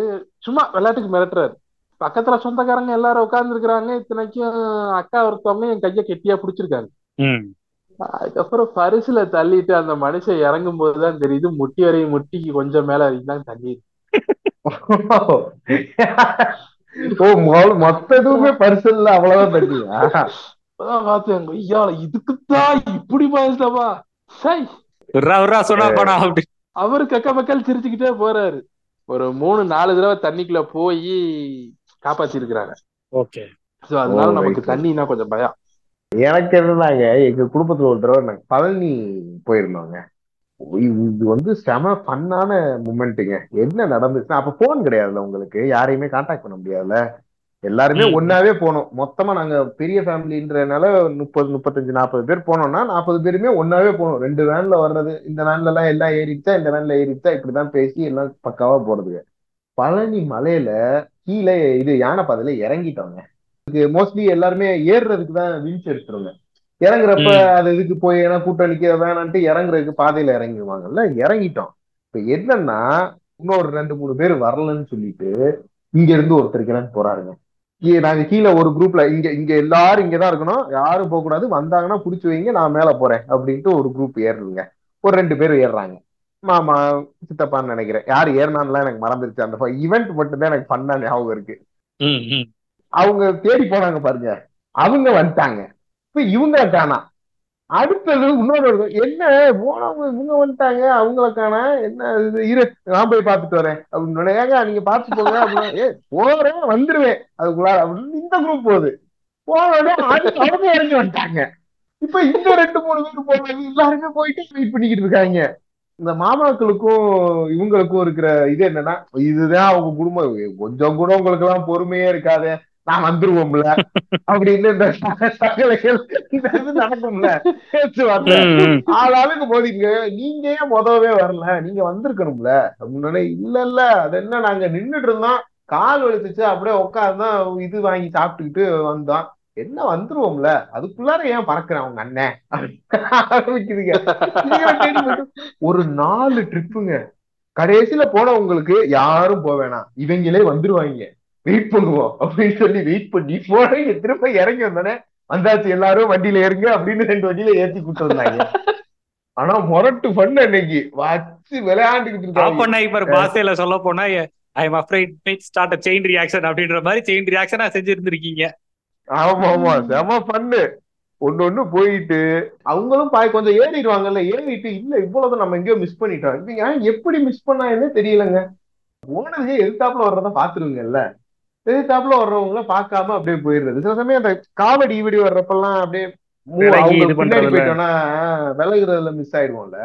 சும்மா விளையாட்டுக்கு மிரட்டுறாரு. பக்கத்துல சொந்தக்காரங்க எல்லாரும் உட்கார்ந்து இருக்கிறாங்க இத்தனைக்கும் அக்கா ஒருத்தவங்க என் கையை கெட்டியா பிடிச்சிருக்காங்க. அதுக்கப்புறம் பரிசுல தள்ளிட்டு அந்த மனுஷன் இறங்கும் போதுதான் தெரியுது முட்டி வரையும் முட்டிக்கு கொஞ்சம் மேல வரைக்கும் தான் தண்ணி இருக்கு. ஓ மொத்த இதுவுமே பரிசல்ல அவ்வளவுதான் தண்ணியா அப்பதான் பார்த்தேன் ஐயா இதுக்குத்தான் இப்படி பாதித்தவா சை. சொன்னா போனா அப்படி. அவரு கக்க மக்கள் சிரிச்சுக்கிட்டே போறாரு. ஒரு மூணு நாலு தடவை தண்ணிக்குள்ள போய் காப்பாத்தி இருக்கிறாங்க ஓகே. சோ அதனால ஓ, நமக்கு. தண்ணினா கொஞ்சம் பயம். எனக்கு என்னதாங்க எங்க குடும்பத்துல ஒரு தடவை நாங்க பழனி போயிருந்தோங்க. இது வந்து செம ஃபன்னான மூமெண்ட்டுங்க. என்ன நடந்துச்சுன்னா அப்ப போன் கிடையாதுல்ல உங்களுக்கு. யாரையுமே காண்டாக்ட் பண்ண முடியாதுல்ல எல்லாருமே. ஒன்னாவே போனோம். மொத்தமா நாங்க பெரிய ஃபேமிலின்றனால முப்பது முப்பத்தஞ்சு நாற்பது பேர் போனோம்னா நாற்பது பேருமே ஒன்னாவே போனோம். ரெண்டு வேன்ல வர்றது இந்த வேன்ல எல்லாம் எல்லாம் ஏறிச்சா இந்த வேன்ல ஏறிச்சா இப்படிதான் பேசி எல்லாம் பக்காவா போறதுங்க. பழனி மலையில கீழே இது யானை பாதையில இறங்கிட்டோங்க. மோஸ்ட்லி எல்லாருமே ஏறுறதுக்கு தான் வீல்ஸ் எடுத்துருங்க இறங்குறப்ப. அது இதுக்கு போய் ஏன்னா கூட்டம் நிக்க வேணான்ட்டு இறங்குறதுக்கு பாதையில இறங்கிடுவாங்கல்ல? இறங்கிட்டோம். இப்ப என்னன்னா இன்னொரு ரெண்டு மூணு பேர் வரலன்னு சொல்லிட்டு இங்க இருந்து ஒருத்தர் கிளம்பி போறாருங்க. நாங்க கீழே ஒரு குரூப்ல இங்க இங்க எல்லாரும் இங்கதான் இருக்கணும். யாரும் போக கூடாது வந்தாங்கன்னா புடிச்சு வைங்க நான் மேல போறேன் அப்படின்ட்டு ஒரு குரூப் ஏறுங்க ஒரு ரெண்டு பேர் ஏறுறாங்க. மாமா சித்தப்பான்னு நினைக்கிறேன். யார் ஏறினான்லாம் எனக்கு மறந்துருச்சு. அந்த ஈவெண்ட் மட்டும் தான் எனக்கு பண்ணா ஞாபகம் இருக்கு. அவங்க தேடி போனாங்க பாருங்க. அவங்க வந்துட்டாங்க. இப்ப இவங்க காணா அடுத்தது இன்னொரு என்ன போனவங்க இவங்க வந்துட்டாங்க அவங்கள காணா என்ன இது? இரு நான் போய் பார்த்துட்டு வரேன். அப்படின்னு ஏங்க நீங்க பார்த்து போங்க அப்படின்னா ஏ போறேன் வந்துருவேன். அதுக்குள்ளார அப்படின்னு இந்த குரூப் போகுது. போன அவங்க இறங்கி வந்துட்டாங்க. இப்ப இந்த ரெண்டு மூணு பேர் போனாங்க எல்லாருமே போயிட்டு வெயிட் பண்ணிக்கிட்டு இருக்காங்க. இந்த மாமாக்களுக்கும் இவங்களுக்கும் இருக்கிற இது என்னன்னா இதுதான் அவங்க குடும்பம். கொஞ்சம் கூட உங்களுக்கு எல்லாம் பொறுமையே இருக்காது. நான் வந்துருவோம்ல. அப்படின்னு இந்த இது நடக்கும்ல. பேச்சுவார்த்தை. ஆளாளுக்கு போதிங்க. நீங்க ஏன் முதவே வரல? நீங்க வந்திருக்கணும்ல. அப்படின்னு இல்ல இல்ல. அது என்ன நாங்க நின்னுட்டு இருந்தோம். கால் வலிச்சுச்சு. அப்படியே உட்கார்ந்தோம் இது வாங்கி சாப்பிட்டுக்கிட்டு வந்தோம். என்ன வந்துருவோம்ல? அதுக்குள்ளார ஏன் பறக்குறேன் உங்க அண்ணன் ஆரம்பிக்குதுங்க. ஒரு நாலு ட்ரிப்புங்க கடைசியில போனவங்களுக்கு யாரும் போக வேணாம். இவங்களே வந்துருவாங்க. வெயிட் பண்ணுவோம். அப்படின்னு சொல்லி வெயிட் பண்ணி போனவங்க திரும்ப இறங்கி வந்தோடனே வந்தாச்சு எல்லாரும் வண்டியில ஏறுங்க அப்படின்னு ரெண்டு வண்டியில ஏத்தி கூட்டு வந்தாங்க. ஆனா முரட்டு பண்ண இன்னைக்கு வச்சு விளையாண்டுக்கிட்டு இருக்காங்க. ஆப்பன்ஹைமர் பாஷையில சொல்ல போனா I am afraid start a chain reaction அப்படின்ற மாதிரி செயின் ரியாக்ஷனா செஞ்சிருந்திருக்கீங்க. ஆமா ஆமா. செம பண்ணு ஒண்ணு ஒண்ணு போயிட்டு அவங்களும் பாய் கொஞ்சம் ஏறிடுவாங்கல்ல ஏறிட்டு இல்ல இவ்வளவு நம்ம எங்கேயோ மிஸ் பண்ணிட்டோம். இவங்க ஏன் எப்படி மிஸ் பண்ணாங்கன்னே தெரியலங்க. போனதே எதிர்த்தாப்புல வர்றத பாத்துருவீங்கல்ல எதிர்த்தாப்புல வர்றவங்கள பார்க்காம அப்படியே போயிடுறது. சில சமயம் அந்த காமெடி வீடியோ வர்றப்பெல்லாம் அப்படியே பின்னாடி பண்றதுல. போயிட்டோம்னா விலகுறதுல மிஸ் ஆயிடுவோம்ல.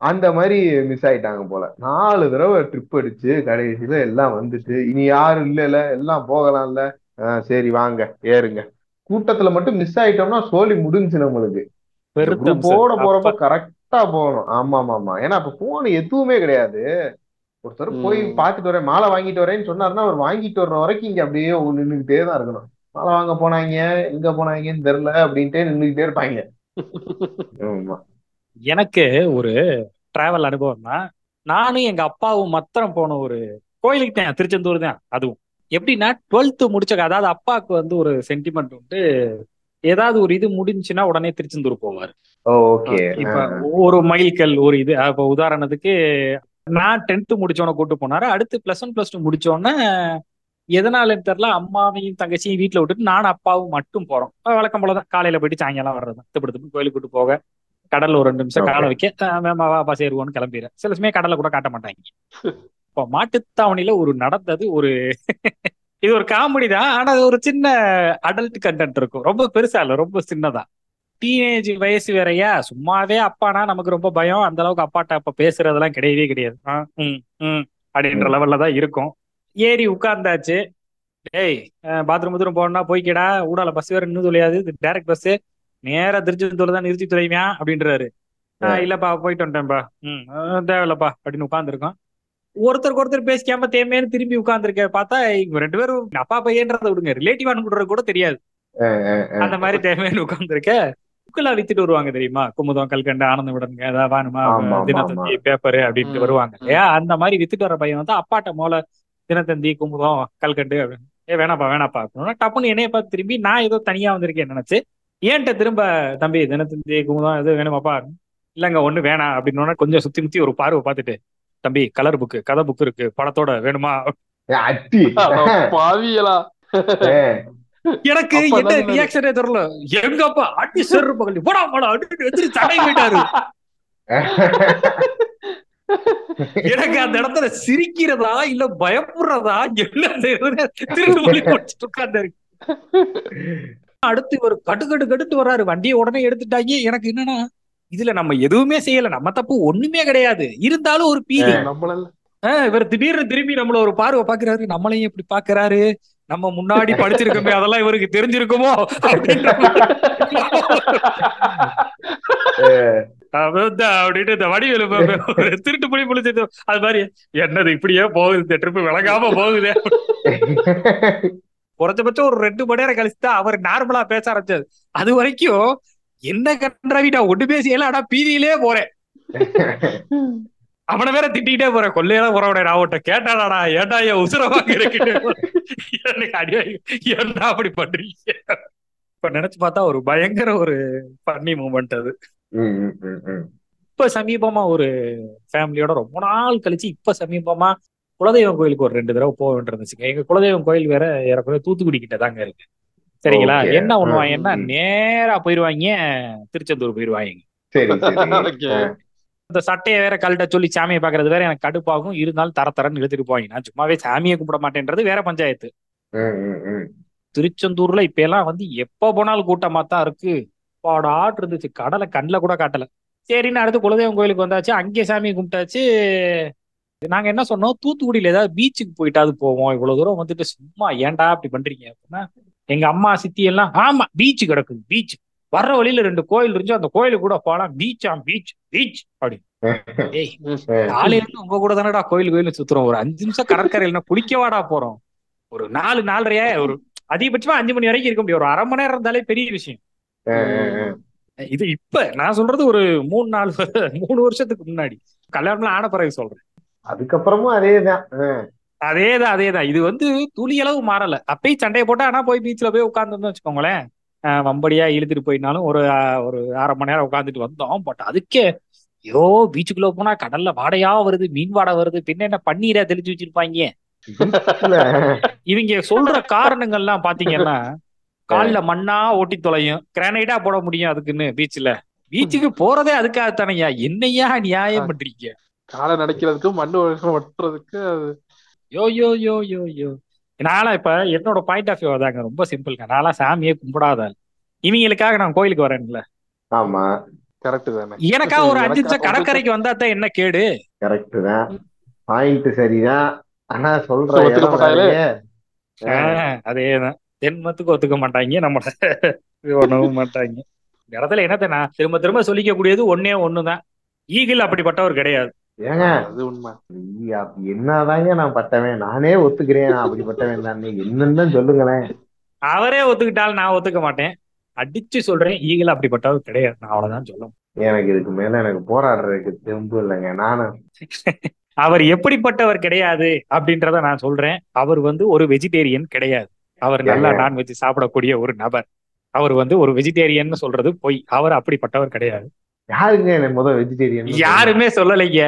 அந்த மாதிரி மிஸ் ஆயிட்டாங்க போல. நாலு தடவை ட்ரிப் அடிச்சு கடைசியில எல்லாம் வந்துட்டு இனி யாரும் இல்லைல்ல எல்லாம் போகலாம்ல. ஆஹ் சரி வாங்க ஏறுங்க. கூட்டத்துல மட்டும் மிஸ் ஆயிட்டோம்னா சோலி முடிஞ்சு நம்மளுக்கு. போட போறப்ப கரெக்டா போகணும் ஆமா ஆமா ஆமா ஏன்னா அப்ப போன் எதுவுமே கிடையாது. ஒருத்தர் போய் ம். பார்த்துட்டு வரேன் மாலை வாங்கிட்டு வரேன்னு சொன்னாருன்னா அவர் வாங்கிட்டு வர்ற வரைக்கும் இங்க அப்படியே நின்றுகிட்டே தான் இருக்கணும். மாலை வாங்க போனாங்க எங்க போனாங்கன்னு தெரியல அப்படின்ட்டே நின்றுகிட்டே இருப்பாங்க. எனக்கு ஒரு டிராவல் அனுபவம் தான் நானும் எங்க அப்பாவும் மாத்திரம் போன ஒரு கோயிலுக்கு தான் திருச்செந்தூர் தான் அதுவும். எப்படின்னா டுவெல்த் முடிச்ச அதாவது அப்பாவுக்கு வந்து ஒரு சென்டிமெண்ட் உண்டு ஏதாவது ஒரு இது முடிஞ்சுன்னா உடனே திருச்செந்தூர் போவார். ஓகே இப்ப ஒரு மைல்கல் ஒரு இது இப்ப உதாரணத்துக்கு நான் டென்த் முடிச்சோன்னு கூட்டு போனாரு. அடுத்து பிளஸ் ஒன் பிளஸ் டூ முடிச்சோன்னே எதனாலன்னு தெரியல அம்மாவையும் தங்கச்சியும் வீட்டுல விட்டுட்டு நானும் அப்பாவும் மட்டும் போறோம். வழக்கம் போலதான் காலையில போயிட்டு சாயங்காலம் வர்றது. திப்படுத்து கோயிலுக்கு கூட்டு போக கடல்ல ஒரு ரெண்டு நிமிஷம் காலை வைக்க மேமா வா பஸ் ஏறுவோன்னு கிளம்பிடுறேன். சில சமயம் கடலை கூட காட்ட மாட்டாங்க. இப்போ மாட்டுத்தாவணியில ஒரு நடந்தது ஒரு இது ஒரு காமெடி தான் ஆனா அது ஒரு சின்ன அடல்ட் கண்டென்ட் இருக்கும். ரொம்ப பெருசா இல்ல ரொம்ப சின்னதா. டீனேஜ் வயசு வேறயா? சும்மாவே அப்பானா நமக்கு ரொம்ப பயம். அந்த அளவுக்கு அப்பாட்ட அப்ப பேசுறதெல்லாம் கிடையவே கிடையாது. ஆ, ம், ம். அப்படின்ற லெவல்ல தான் இருக்கும். ஏறி உட்கார்ந்தாச்சு. டேய் பாத்ரூம் பாத்ரூம் போனா போய்க்கடா. ஊடால பஸ் வேற இன்னும் தொலையாது. டைரக்ட் பஸ் நேரா திருச்செந்தூர் தான் நிறுத்தி தொலைவியா? அப்படின்றாரு. இல்லப்பா போயிட்டு வந்துட்டேன்ப்பா ம் தேவையில்லப்பா அப்படின்னு உட்காந்துருக்கோம் ஒருத்தருக்கு ஒருத்தர் பேசிக்காம தேமையான்னு திரும்பி உட்கார்ந்துருக்க பார்த்தா இவங்க ரெண்டு பேரும் அப்பா பையன்றதை விடுங்க. ரிலேட்டிவ் அனுப்புறது கூட தெரியாது. அந்த மாதிரி தேவையான உட்கார்ந்துருக்க. புக்கெல்லாம் வித்துட்டு வருவாங்க தெரியுமா? குமுதம் கல்கண்டு ஆனந்த விடனுங்க ஏதாவது வேணுமா தினத்தந்தி பேப்பர் அப்படின்ட்டு. வருவாங்க. இல்லையா அந்த மாதிரி வித்துட்டு வர பையன் வந்து அப்பாட்ட மூல தினத்தந்தி குமுதம் கல்கண்டு அப்படின்னு. ஏ வேணாப்பா வேணாப்பா அப்படின்னா. டப்புன்னு என்னைய பார்த்து திரும்பி நான் ஏதோ தனியா வந்திருக்கேன் நினைச்சு ஏன்ட்ட திரும்ப தம்பி தினத்தந்தி குமுதம் எது வேணுமாப்பா? இல்லங்க ஒண்ணு வேணாம். அப்படின்னா கொஞ்சம் சுத்தி முத்தி ஒரு பார்வை பார்த்துட்டு தம்பி கலர் புக்கு கதை புக் இருக்கு படத்தோட வேணுமா? பாவிகளா. எனக்கு என்ன ரியாக்ஷனே தெரியல. எங்க அப்பா அடி செரு பகல் போடா போடா அடி எதிரி தடை போயிட்டாரு எனக்கு அந்த இடத்துல சிரிக்கிறதா இல்ல பயப்படுறதா என்ன திருட்டு மொழி முடிச்சுட்டு உட்கார்ந்தாரு. அடுத்து ஒரு கட்டு கட்டு கட்டுட்டு வர்றாரு. வண்டியை உடனே எடுத்துட்டாங்க. எனக்கு என்னன்னா இதுல நம்ம எதுவுமே செய்யல. நம்ம தப்பு ஒண்ணுமே கிடையாது. இருந்தாலும் ஒரு பீதி. இவர் திடீர்னு திரும்பி நம்மள ஒரு பார்வை பாக்குறாரு நம்மளையும் இப்படி பாக்குறாரு நம்ம முன்னாடி படிச்சிருக்கோமே அதெல்லாம் இவருக்கு தெரிஞ்சிருக்குமோ அப்படின்ற அப்படின்ட்டு இந்த வடிவேலு திருட்டு புலி புளிச்சது அது மாதிரி என்னது இப்படியே போகுது இந்த ட்ரிப்பு விளங்காம போகுது. குறைஞ்சபட்சம் ஒரு ரெண்டு மணி நேரம் கழிச்சு தான் அவர் நார்மலா பேச ஆரம்பிச்சது அது வரைக்கும் என்ன கன்றாவி நான் ஒண்ணுமே செய்யல ஆனா பீதியிலே போறேன். அவனை வேற திட்டிக்கிட்டே போறேன். கொள்ளையெல்லாம் போறவனே நான் அவன்கிட்ட கேட்டாடாடா ஏன்டா என் உசுர வாங்கிருக்கிட்டு எனக்கு அடி ஏன்டா அப்படி பண்றீங்க? இப்ப நினைச்சு பார்த்தா ஒரு பயங்கர ஒரு பண்ணி மூமெண்ட் அது. இப்ப சமீபமா ஒரு ஃபேமிலியோட ரொம்ப நாள் கழிச்சு இப்ப சமீபமா குலதெய்வம் கோயிலுக்கு ஒரு ரெண்டு தடவை போக வேண்டியிருந்துச்சுங்க எங்க குலதெய்வம் கோயில் வேற ஏறக்குறைய தூத்துக்குடி கிட்ட தாங்க இருக்கு. சரிங்களா. என்ன பண்ணுவாங்கன்னா. நேரா போயிருவாங்க. திருச்செந்தூர் போயிருவாங்க. இந்த சட்டையை வேற கழட்ட சொல்லி சாமியை பாக்குறது வேற எனக்கு கடுப்பாகும். இருந்தாலும் தர தரன்னு இழுத்துட்டு போவாங்க. நான் சும்மாவே சாமியை கும்பிட மாட்டேன்றது வேற பஞ்சாயத்து. திருச்செந்தூர்ல இப்ப எல்லாம் வந்து எப்ப போனாலும் கூட்டமா தான் இருக்கு. பாடாட்டு இருந்துச்சு. கடலை கண்ணுல கூட காட்டல. சரின்னு அடுத்து குலதெய்வம் கோயிலுக்கு வந்தாச்சு. அங்கே சாமி கும்பிட்டாச்சு. நாங்க என்ன சொன்னோம்? தூத்துக்குடியில ஏதாவது பீச்சுக்கு போயிட்டாவது போவோம். இவ்வளவு தூரம் வந்துட்டு சும்மா ஏன்டா அப்படி பண்றீங்க அப்படின்னா எங்க அம்மா சித்தி எல்லாம் ஆமா பீச் கிடக்குது. பீச் வர்ற வழியில ரெண்டு கோயில் இருந்துச்சு அந்த கோயிலுக்கு கூட போலாம். பீச்சா பீச் பீச் அப்படி. ஏய் காலையில இருந்து உங்க கூட தானடா கோயில் கோயில் சுத்துறோம். ஒரு அஞ்சு நிமிஷம் கடற்கரையில குளிக்கவாடா போறோம். ஒரு நாலு நாலரையா ஒரு அதிகபட்சமா அஞ்சு மணி வரைக்கும் இருக்க முடியும். ஒரு அரை மணி நேரம் இருந்தாலே பெரிய விஷயம். இது இப்ப நான் சொல்றது ஒரு மூணு நாலு மூணு வருஷத்துக்கு முன்னாடி. கல்யாணம்லாம் ஆன பிறகு சொல்றேன். அதுக்கப்புறமும் அதேதான். அதேதான் அதேதான். இது வந்து துளி அளவு மாறல. அப்பயும் சண்டையை போட்டா ஆனா போய் பீச்ல போய் உட்காந்துருந்தோம் வச்சுக்கோங்களேன். வம்படியா இழுத்துட்டு போயினாலும் ஒரு ஒரு அரை மணி நேரம் உட்காந்துட்டு வந்தோம். பட் அதுக்கே ஐயோ பீச்சுக்குள்ள போனா கடல்ல வாடையா வருது மீன் வாடை வருது பின்ன என்ன பன்னீரா தெளிச்சு வச்சிருப்பாங்க இவங்க சொல்ற காரணங்கள்லாம் பாத்தீங்கன்னா கால்ல மண்ணா ஓட்டி தொலையும் கிரானைடா போட முடியும் அதுக்குன்னு பீச்ல பீச்சுக்கு போறதே அதுக்காகத்தானையா? என்னையா நியாயம் பண்றீங்க? காலை நடைக்கிறதுக்கு மண்ணு ஒட்டுறதுக்கு யோ யோ யோ யோ யோ. நான்லாம் இப்ப என்னோட பாயிண்ட் ஆஃப் வியூ அதாங்க ரொம்ப சிம்பிள்ங்க நான்லாம் சாமியே கும்பிடாத. இவங்களுக்காக நான் கோயிலுக்கு வரேன்ல. ஆமா. கரெக்ட் தானே. எனக்கா ஒரு அஞ்சு நிமிஷம் கடற்கரைக்கு வந்தா தான் என்ன கேடு? கரெக்ட் தான். பாயிண்ட் சரிதான். ஆனா சொல்ற ஒத்துக்க இடம் மாட்டாங்களே? வேறயே. ஆஹ், அதேதான். தென்மத்துக்கு ஒத்துக்க மாட்டாங்க நம்மள ஒண்ணவும் மாட்டாங்க. இந்த இடத்துல என்னத்த நான் திரும்ப திரும்ப சொல்லிக்க கூடியது ஒன்னே ஒண்ணுதான். ஈகிள் அப்படிப்பட்டவர் கிடையாது. ஏங்க அது உண்மை. என்னதாங்க நான் பட்டவன்? நானே ஒத்துக்கிறேன். நான் அப்படிப்பட்டவன் தான்? என்னன்னு சொல்லுங்களேன். அவரே ஒத்துக்கிட்டாலும் நான் ஒத்துக்க மாட்டேன். அடிச்சு சொல்றேன் ஈகிள் அப்படிப்பட்டவர் கிடையாது. நான் அவ்வளவுதான் சொல்ல எனக்கு இதுக்கு மேல எனக்கு போராடுறதுக்கு தெம்பு இல்லைங்க. நானும் அவர் எப்படிப்பட்டவர் கிடையாது அப்படின்றத நான் சொல்றேன். அவர் வந்து ஒரு வெஜிடேரியன் கிடையாது. அவர் நல்லா? நான்வெஜ் சாப்பிடக்கூடிய ஒரு நபர். அவர் வந்து ஒரு வெஜிடேரியன் சொல்றது பொய். அவர் அப்படிப்பட்டவர் கிடையாது. யாருங்க எனக்கு முதல் வெஜிடேரியன் யாருமே சொல்லலைங்க.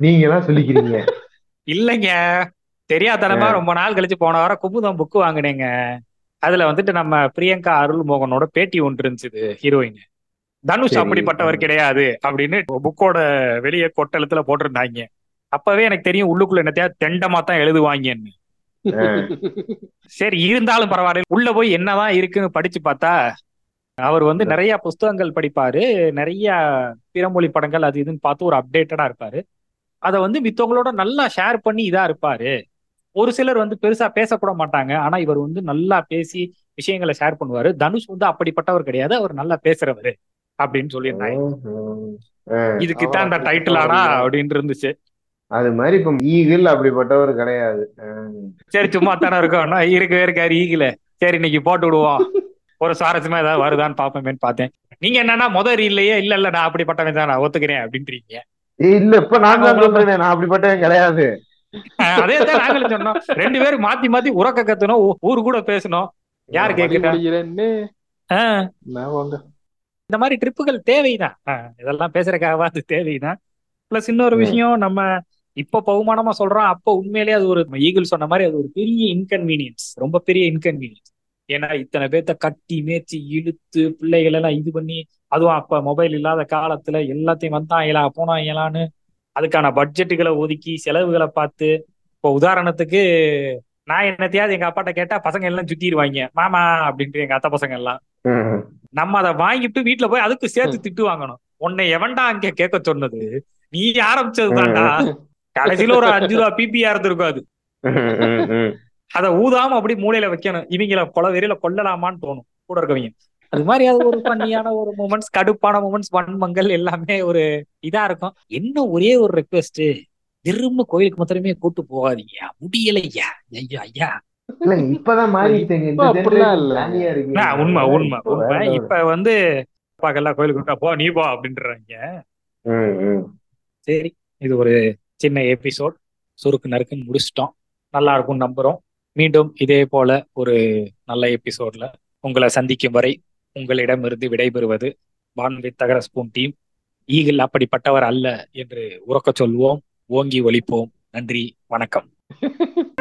நீங்க எல்லாம் சொல்லிக்கிறீங்க. இல்லைங்க. தெரியாதனமா ரொம்ப நாள் கழிச்சு போன வாரம் குமுதம் புக்கு வாங்கினேங்க. அதுல வந்துட்டு நம்ம பிரியங்கா அருள்மோகனோட பேட்டி ஒன்று இருந்துச்சு ஹீரோயின் தனுஷ். அப்படிப்பட்டவர் கிடையாது அப்படின்னு புக்கோட வெளியே கொட்டெழுத்துல போட்டிருந்தாங்க. அப்பவே எனக்கு தெரியும் உள்ளுக்குள்ள என்னத்தையா தெண்டமா தான் எழுதுவாங்கன்னு சரி இருந்தாலும் பரவாயில்ல. உள்ள போய் என்னதான் இருக்குன்னு படிச்சு பார்த்தா அவர் வந்து நிறைய புஸ்தகங்கள் படிப்பாரு. நிறைய பிறமொழி படங்கள் அது இதுன்னு பார்த்து ஒரு அப்டேட்டடா இருப்பாரு. அதை வந்து மித்தவங்களோட நல்லா ஷேர் பண்ணி இதா இருப்பாரு. ஒரு சிலர் வந்து பெருசா பேசக்கூட மாட்டாங்க. ஆனா இவர் வந்து நல்லா பேசி விஷயங்களை ஷேர் பண்ணுவாரு. தனுஷ் வந்து அப்படிப்பட்டவர் கிடையாது. அவர் நல்லா பேசுறவரு அப்படின்னு சொல்லியிருந்தாங்க இதுக்கு தான் இந்த டைட்டில் ஆனா அப்படின்னு இருந்துச்சு. அது மாதிரி இப்ப ஈகிள் அப்படிப்பட்டவர் கிடையாது. சரி சும்மா தானே இருக்கோம் இருக்கவே இருக்காரு ஈகில சரி இன்னைக்கு போட்டு விடுவோம். ஒரு சுவாரஸ்யமா ஏதாவது வருதான்னு பாப்போமேன்னு பார்த்தேன். நீங்க என்னன்னா முதல் இல்லையே இல்ல இல்ல நான் அப்படிப்பட்டவன் தான் நான் ஒத்துக்கிறேன் அப்படின்றீங்க. இல்ல இப்ப நான் தான் சொல்றேனே நான் அப்படிப்பட்டவன் கிடையாது. அதே தான் நாங்களும் சொன்னோம். ரெண்டு பேரும் மாத்தி மாத்தி உறக்க கத்தணும் ஊ- ஊரு கூட பேசணும் யாரு கேக்குறா? முடிகிறேன்னு அஹ் நான் வாங்க. இந்த மாதிரி ட்ரிப்புகள் தேவைதான். இதெல்லாம் பேசுறதுக்காகவா அது தேவைதான். பிளஸ் இன்னொரு விஷயம் நம்ம இப்ப பகுமானமா சொல்றோம் அப்போ உண்மையிலேயே அது ஒரு ஈகிள் சொன்ன மாதிரி அது ஒரு பெரிய இன்கன்வீனியன்ஸ் ரொம்ப பெரிய இன்கன்வீனியன்ஸ் ஏன்னா இத்தனை பேர்த்த கட்டி மேய்ச்சி இழுத்து பிள்ளைகள் எல்லாம் இது பண்ணி அதுவும் அப்ப மொபைல் இல்லாத காலத்துல எல்லாத்தையும் வந்தாங்களா போனாங்களான்னு அதுக்கான பட்ஜெட்டுகளை ஒதுக்கி செலவுகளை பார்த்து இப்போ உதாரணத்துக்கு நான் என்னத்தையாவது எங்க அப்பாட்ட கேட்டா பசங்க எல்லாம் சுத்திடுவாங்க. மாமா அப்படின்ட்டு எங்க அத்தை பசங்க எல்லாம். நம்ம அதை வாங்கிட்டு வீட்டுல போய் அதுக்கு சேர்த்து திட்டு வாங்கணும். உன்னை எவன்டா அங்க கேட்க சொன்னது? நீ ஆரம்பிச்சதுதான்டா. கடைசியில ஒரு அஞ்சு ரூபா பிபிஆ இருந்திருக்கும் அது. அதை ஊதாம அப்படி மூலையில வைக்கணும். இவங்கள கொலை வெறியில கொல்லலாமான்னு தோணும். கூட இருக்கவங்க. அது மாதிரி அது ஒரு பண்ணியான ஒரு மூமெண்ட்ஸ் கடுப்பான மூமெண்ட்ஸ் வன்மங்கள் எல்லாமே ஒரு இதா இருக்கும். என்ன ஒரே ஒரு ரெக்வெஸ்ட் திரும்ப கோயிலுக்கு மாத்திரமே கூட்டு போகாதீங்க. முடியலையா ஐயா. ஐயா இப்பதான். ஆ, உண்மை உண்மை இப்ப உண்மை. இப்ப வந்து அப்பாக்கெல்லாம் கோயிலுக்கு கூட்டா போ நீ போ அப்படின்றாங்க. சரி இது ஒரு சின்ன எபிசோட் சுருக்கு நறுக்குன்னு முடிச்சிட்டோம். நல்லா இருக்கும் நம்புறோம். மீண்டும் இதே போல ஒரு நல்ல எபிசோட்ல உங்களை சந்திக்கும் வரை உங்களிடமிருந்து விடைபெறுவது வான்வி தகர ஸ்பூன் டீம் ஈகிள் அப்படிப்பட்டவர் அல்ல என்று உறக்கச் சொல்வோம் ஓங்கி ஒழிப்போம் நன்றி வணக்கம்.